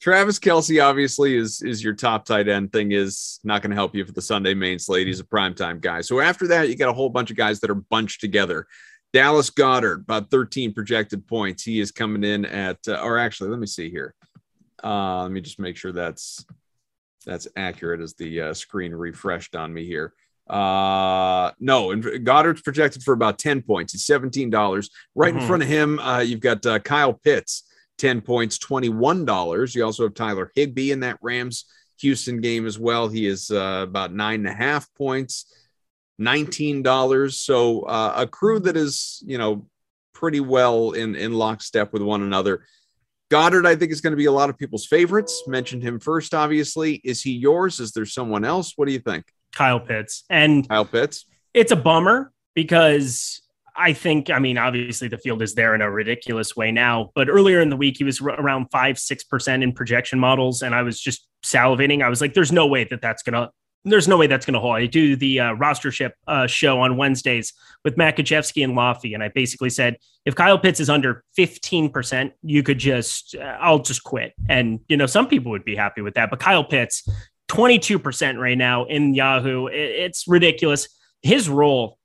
Travis Kelce obviously is is your top tight end. Thing is not going to help you for the sunday main slate. He's a primetime guy. So after that you got a whole bunch of guys that are bunched together. Dallas Goedert, about 13 projected points. He is coming in at uh, or actually let me see here. Uh, let me just make sure that's that's accurate as the uh, screen refreshed on me here. Uh, no, and Goedert's projected for about 10 points. He's $17. Right mm-hmm. in front of him, uh, you've got uh, Kyle Pitts, 10 points, $21. You also have Tyler Higbee in that Rams Houston game as well. He is uh, about nine and a half points, $19. So uh, a crew that is, you know, pretty well in, in lockstep with one another. Goedert, I think, is going to be a lot of people's favorites. Mentioned him first, obviously. Is he yours? Is there someone else? What do you think? Kyle Pitts. And Kyle Pitts. It's a bummer because I think, I mean, obviously the field is there in a ridiculous way now, but earlier in the week, he was around five, 6% in projection models. And I was just salivating. I was like, there's no way that that's going to, there's no way that's going to hold. I do the uh, rostership uh, show on Wednesdays with Matt Kajewski and Laffy. And I basically said, if Kyle Pitts is under 15%, you could just, uh, I'll just quit. And, you know, some people would be happy with that. But Kyle Pitts, 22% right now in Yahoo. It's ridiculous. His role,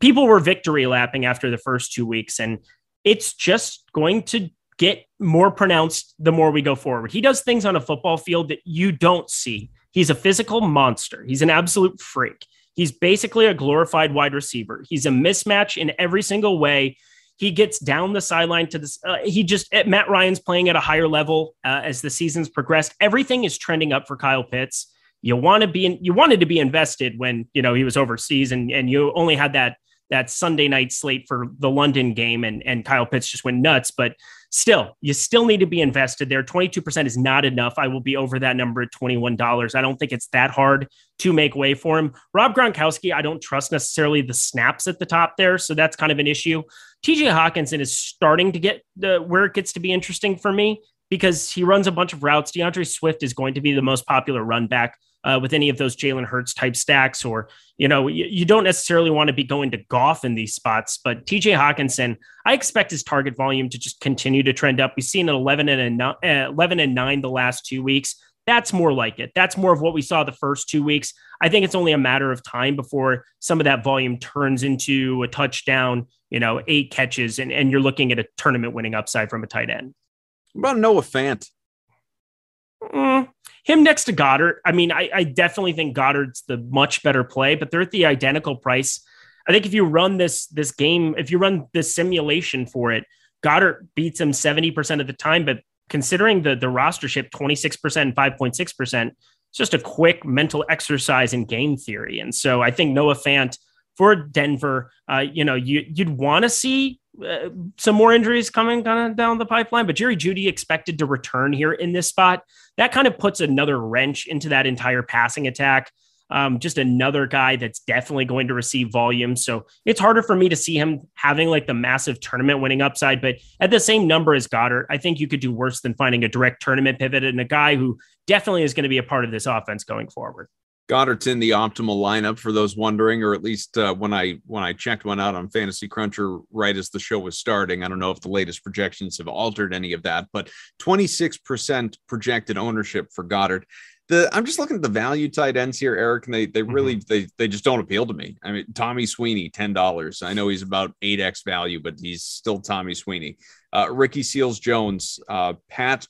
people were victory lapping after the first two weeks, and it's just going to get more pronounced the more we go forward. He does things on a football field that you don't see. He's a physical monster, he's an absolute freak. He's basically a glorified wide receiver. He's a mismatch in every single way. He gets down the sideline to this. Uh, he just Matt Ryan's playing at a higher level uh, as the season's progressed. Everything is trending up for Kyle Pitts. You want to be in, you wanted to be invested when you know he was overseas and and you only had that that Sunday night slate for the London game and and Kyle Pitts just went nuts. But still, you still need to be invested there. 22% is not enough. I will be over that number at $21. I don't think it's that hard to make way for him. Rob Gronkowski, I don't trust necessarily the snaps at the top there. So that's kind of an issue. TJ Hockenson is starting to get the where it gets to be interesting for me because he runs a bunch of routes. D'Andre Swift is going to be the most popular run back uh, with any of those Jalen Hurts type stacks, or you know, you, you don't necessarily want to be going to Goff in these spots. But TJ Hockenson, I expect his target volume to just continue to trend up. We've seen an 11 and a, uh, 11 and nine the last two weeks. That's more like it. That's more of what we saw the first two weeks. I think it's only a matter of time before some of that volume turns into a touchdown, you know, eight catches, and, and you're looking at a tournament winning upside from a tight end. What about Noah Fant? Mm, him next to Goedert. I mean, I, I definitely think Goedert's the much better play, but they're at the identical price. I think if you run this this game, if you run this simulation for it, Goedert beats him 70% of the time, but considering the the rostership 26% and 5.6%, it's just a quick mental exercise in game theory. And so I think Noah Fant for Denver, uh, you know, you you'd want to see uh, some more injuries coming kind of down the pipeline, but Jerry Jeudy expected to return here in this spot. That kind of puts another wrench into that entire passing attack. Um, just another guy that's definitely going to receive volume. So it's harder for me to see him having like the massive tournament winning upside. But at the same number as Goedert, I think you could do worse than finding a direct tournament pivot and a guy who definitely is going to be a part of this offense going forward. Goedert's in the optimal lineup for those wondering, or at least uh, when I when I checked one out on Fantasy Cruncher right as the show was starting. I don't know if the latest projections have altered any of that, but 26% projected ownership for Goedert. the I'm just looking at the value tight ends here, Eric, and they they really mm-hmm. they they just don't appeal to me. I mean, Tommy Sweeney, ten dollars. I know he's about eight x value, but he's still Tommy Sweeney. Uh, Ricky Seals Jones, uh, Pat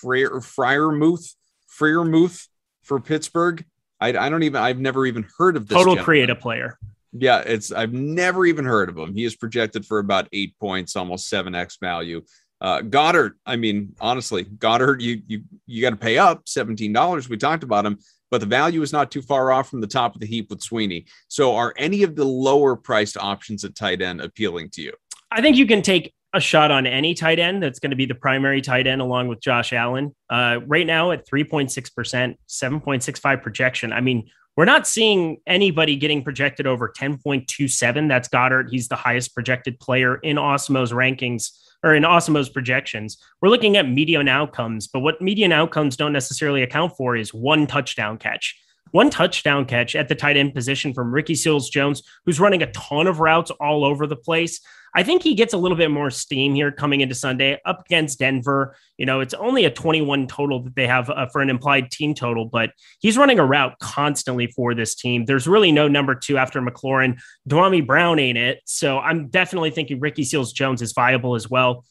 Freyer Freiermuth, Freiermuth for Pittsburgh. I, I don't even I've never even heard of this. Total create a player. Yeah, it's I've never even heard of him. He is projected for about eight points, almost seven x value. Uh, Goedert, I mean, honestly, Goedert, you you you got to pay up seventeen dollars. We talked about him, but the value is not too far off from the top of the heap with Sweeney. So, are any of the lower priced options at tight end appealing to you? I think you can take a shot on any tight end that's going to be the primary tight end along with Josh Allen. Uh, right now at 3.6%, 7.65 projection. I mean, we're not seeing anybody getting projected over 10.27. That's Goedert. He's the highest projected player in Awesemo's rankings or in Awesemo's projections, we're looking at median outcomes, but what median outcomes don't necessarily account for is one touchdown catch. One touchdown catch at the tight end position from Ricky Seals Jones, who's running a ton of routes all over the place. I think he gets a little bit more steam here coming into Sunday up against Denver. You know, it's only a 21 total that they have uh, for an implied team total, but he's running a route constantly for this team. There's really no number two after McLaurin. Dyami Brown ain't it. So I'm definitely thinking Ricky Seals Jones is viable as well.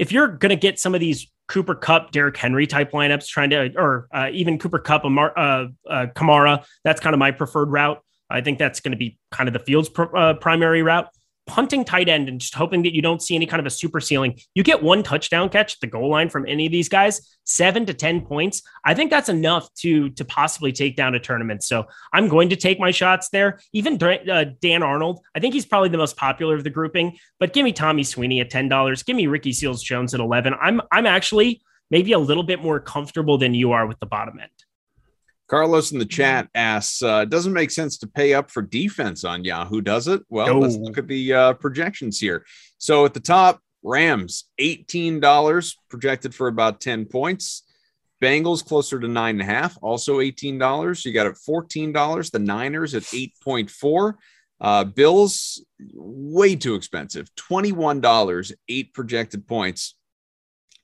If you're going to get some of these Cooper Kupp, Derrick Henry type lineups, trying to, or uh, even Cooper Kupp, Amar, uh, uh, Kamara, that's kind of my preferred route. I think that's going to be kind of the field's pr- uh, primary route punting tight end and just hoping that you don't see any kind of a super ceiling. You get one touchdown catch at the goal line from any of these guys, seven to 10 points. I think that's enough to, to possibly take down a tournament. So I'm going to take my shots there. Even uh, Dan Arnold, I think he's probably the most popular of the grouping, but give me Tommy Sweeney at $10. Give me Ricky Seals Jones at 11. I'm, I'm actually maybe a little bit more comfortable than you are with the bottom end. Carlos in the chat asks, uh, doesn't make sense to pay up for defense on Yahoo, does it? Well, no. let's look at the uh, projections here. So at the top, Rams, $18 projected for about 10 points. Bengals closer to nine and a half, also $18. You got it $14. The Niners at 8.4. Uh, Bills, way too expensive. $21, eight projected points.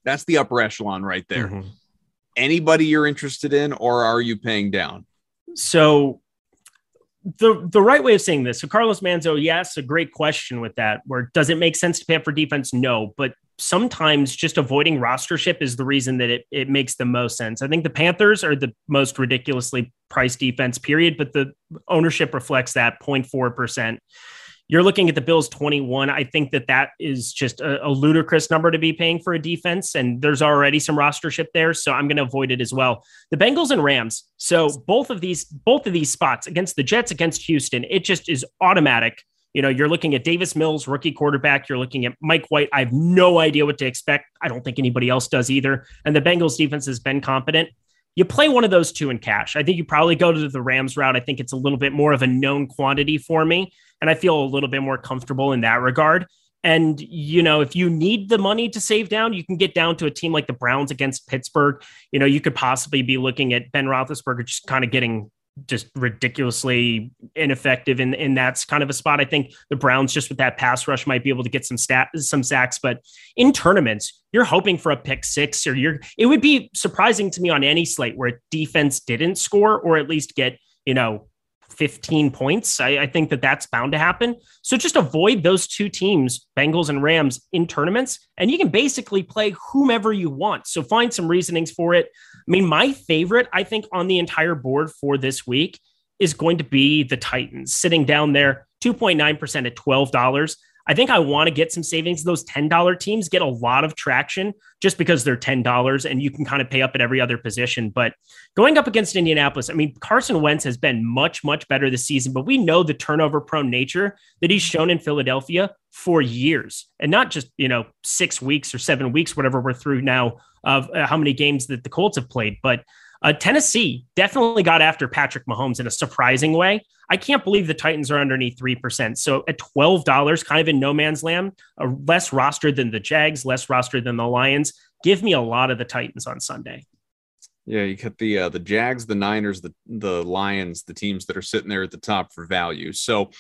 That's the upper echelon right there. Mm-hmm anybody you're interested in, or are you paying down? So the the right way of saying this. So Carlos Manzo, yes, a great question with that. Where does it make sense to pay up for defense? No, but sometimes just avoiding rostership is the reason that it, it makes the most sense. I think the Panthers are the most ridiculously priced defense, period, but the ownership reflects that 0.4%. You're looking at the Bills 21. I think that that is just a, a, ludicrous number to be paying for a defense, and there's already some rostership there, so I'm going to avoid it as well. The Bengals and Rams. So both of these, both of these spots against the Jets, against Houston, it just is automatic. You know, you're looking at Davis Mills, rookie quarterback. You're looking at Mike White. I have no idea what to expect. I don't think anybody else does either. And the Bengals defense has been competent you play one of those two in cash. I think you probably go to the Rams route. I think it's a little bit more of a known quantity for me and I feel a little bit more comfortable in that regard. And, you know, if you need the money to save down, you can get down to a team like the Browns against Pittsburgh. You know, you could possibly be looking at Ben Roethlisberger just kind of getting just ridiculously ineffective in in that's kind of a spot. I think the Browns just with that pass rush might be able to get some stat some sacks, but in tournaments, you're hoping for a pick six or you're it would be surprising to me on any slate where defense didn't score or at least get, you know, 15 points. I, I, think that that's bound to happen. So just avoid those two teams, Bengals and Rams, in tournaments, and you can basically play whomever you want. So find some reasonings for it. I mean, my favorite, I think, on the entire board for this week is going to be the Titans sitting down there 2.9% at $12. I think I want to get some savings. Those $10 teams get a lot of traction just because they're $10 and you can kind of pay up at every other position. But going up against Indianapolis, I mean, Carson Wentz has been much, much better this season, but we know the turnover prone nature that he's shown in Philadelphia for years and not just, you know, six weeks or seven weeks, whatever we're through now of uh, how many games that the Colts have played. But uh, Tennessee definitely got after Patrick Mahomes in a surprising way. I can't believe the Titans are underneath 3%. So at $12, kind of in no man's land, uh, less rostered than the Jags, less rostered than the Lions. Give me a lot of the Titans on Sunday. Yeah, you got the uh, the Jags, the Niners, the the Lions, the teams that are sitting there at the top for value. So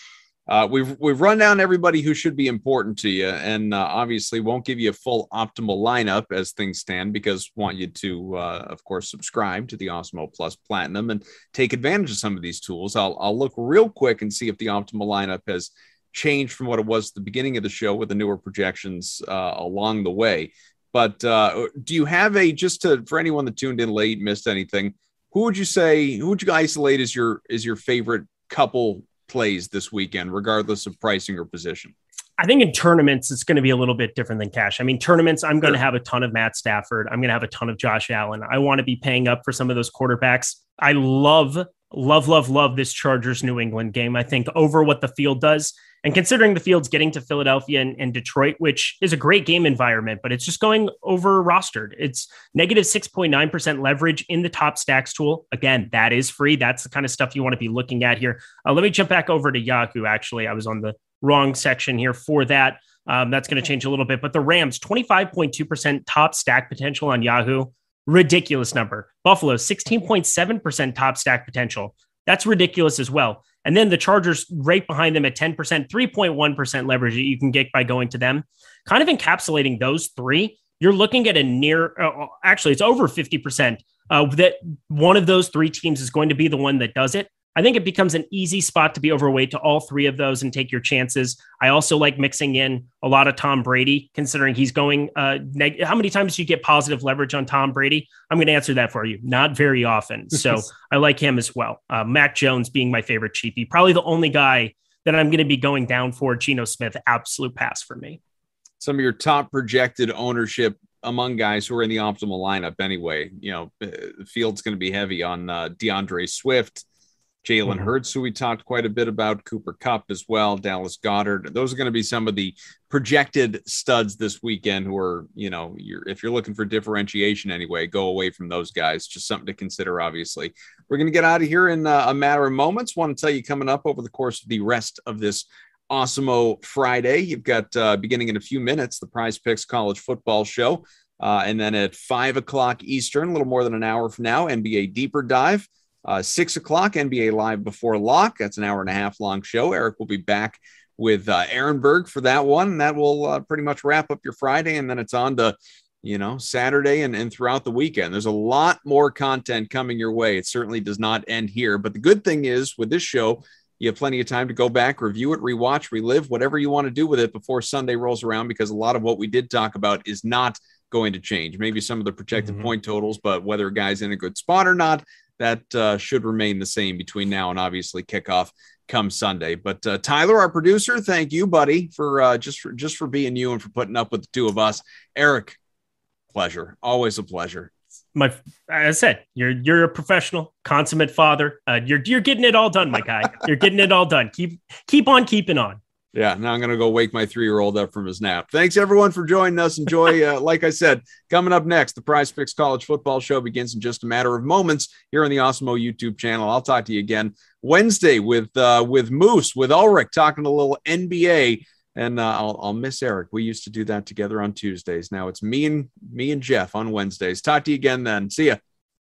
uh, we've we've run down everybody who should be important to you, and uh, obviously won't give you a full optimal lineup as things stand because want you to, uh, of course, subscribe to the Awesemo Plus Platinum and take advantage of some of these tools. I'll I'll look real quick and see if the optimal lineup has changed from what it was at the beginning of the show with the newer projections uh, along the way. But uh, do you have a just to for anyone that tuned in late missed anything? Who would you say? Who would you isolate as your is your favorite couple plays this weekend, regardless of pricing or position? I think in tournaments, it's going to be a little bit different than cash. I mean, tournaments, I'm going sure. to have a ton of Matt Stafford. I'm going to have a ton of Josh Allen. I want to be paying up for some of those quarterbacks. I love, love, love, love this Chargers New England game. I think over what the field does. And considering the field's getting to Philadelphia and, and, Detroit, which is a great game environment, but it's just going over rostered. It's negative 6.9% leverage in the top stacks tool. Again, that is free. That's the kind of stuff you want to be looking at here. Uh, let me jump back over to Yahoo. Actually, I was on the wrong section here for that. Um, that's going to change a little bit. But the Rams, 25.2% top stack potential on Yahoo. Ridiculous number. Buffalo, 16.7% top stack potential. That's ridiculous as well. And then the Chargers right behind them at 10%, 3.1% leverage that you can get by going to them. Kind of encapsulating those three, you're looking at a near, uh, actually, it's over 50% uh, that one of those three teams is going to be the one that does it. I think it becomes an easy spot to be overweight to all three of those and take your chances. I also like mixing in a lot of Tom Brady, considering he's going. Uh, neg- how many times do you get positive leverage on Tom Brady? I'm going to answer that for you. Not very often. So I like him as well. Uh, Mac Jones being my favorite cheapie, probably the only guy that I'm going to be going down for. Geno Smith, absolute pass for me. Some of your top projected ownership among guys who are in the optimal lineup anyway. You know, the field's going to be heavy on uh, D'Andre Swift. Jalen mm-hmm. Hurts, who we talked quite a bit about, Cooper Kupp as well, Dallas Goedert. Those are going to be some of the projected studs this weekend who are, you know, you're, if you're looking for differentiation anyway, go away from those guys. Just something to consider, obviously. We're going to get out of here in uh, a matter of moments. Want to tell you coming up over the course of the rest of this Awesemo Friday, you've got uh, beginning in a few minutes the Prize Picks College Football Show. Uh, and then at five o'clock Eastern, a little more than an hour from now, NBA Deeper Dive. Uh, six o'clock, NBA Live before lock. That's an hour and a half long show. Eric will be back with uh, Aaron Berg for that one. That will uh, pretty much wrap up your Friday, and then it's on to you know Saturday and, and throughout the weekend. There's a lot more content coming your way. It certainly does not end here. But the good thing is with this show, you have plenty of time to go back, review it, rewatch, relive, whatever you want to do with it before Sunday rolls around, because a lot of what we did talk about is not going to change. Maybe some of the projected mm-hmm. point totals, but whether a guy's in a good spot or not, that uh, should remain the same between now and obviously kickoff come Sunday. But uh, Tyler, our producer, thank you, buddy, for uh, just for just for being you and for putting up with the two of us. Eric, pleasure, always a pleasure. My, as I said, you're you're a professional, consummate father. Uh, you're you're getting it all done, my guy. You're getting it all done. Keep keep on keeping on. Yeah, now I'm going to go wake my three year old up from his nap. Thanks everyone for joining us. Enjoy, uh, like I said, coming up next, the Prize Picks College Football Show begins in just a matter of moments here on the Awesemo YouTube channel. I'll talk to you again Wednesday with uh, with Moose with Ulrich talking a little NBA and uh, I'll, I'll miss Eric. We used to do that together on Tuesdays. Now it's me and me and Jeff on Wednesdays. Talk to you again then. See ya.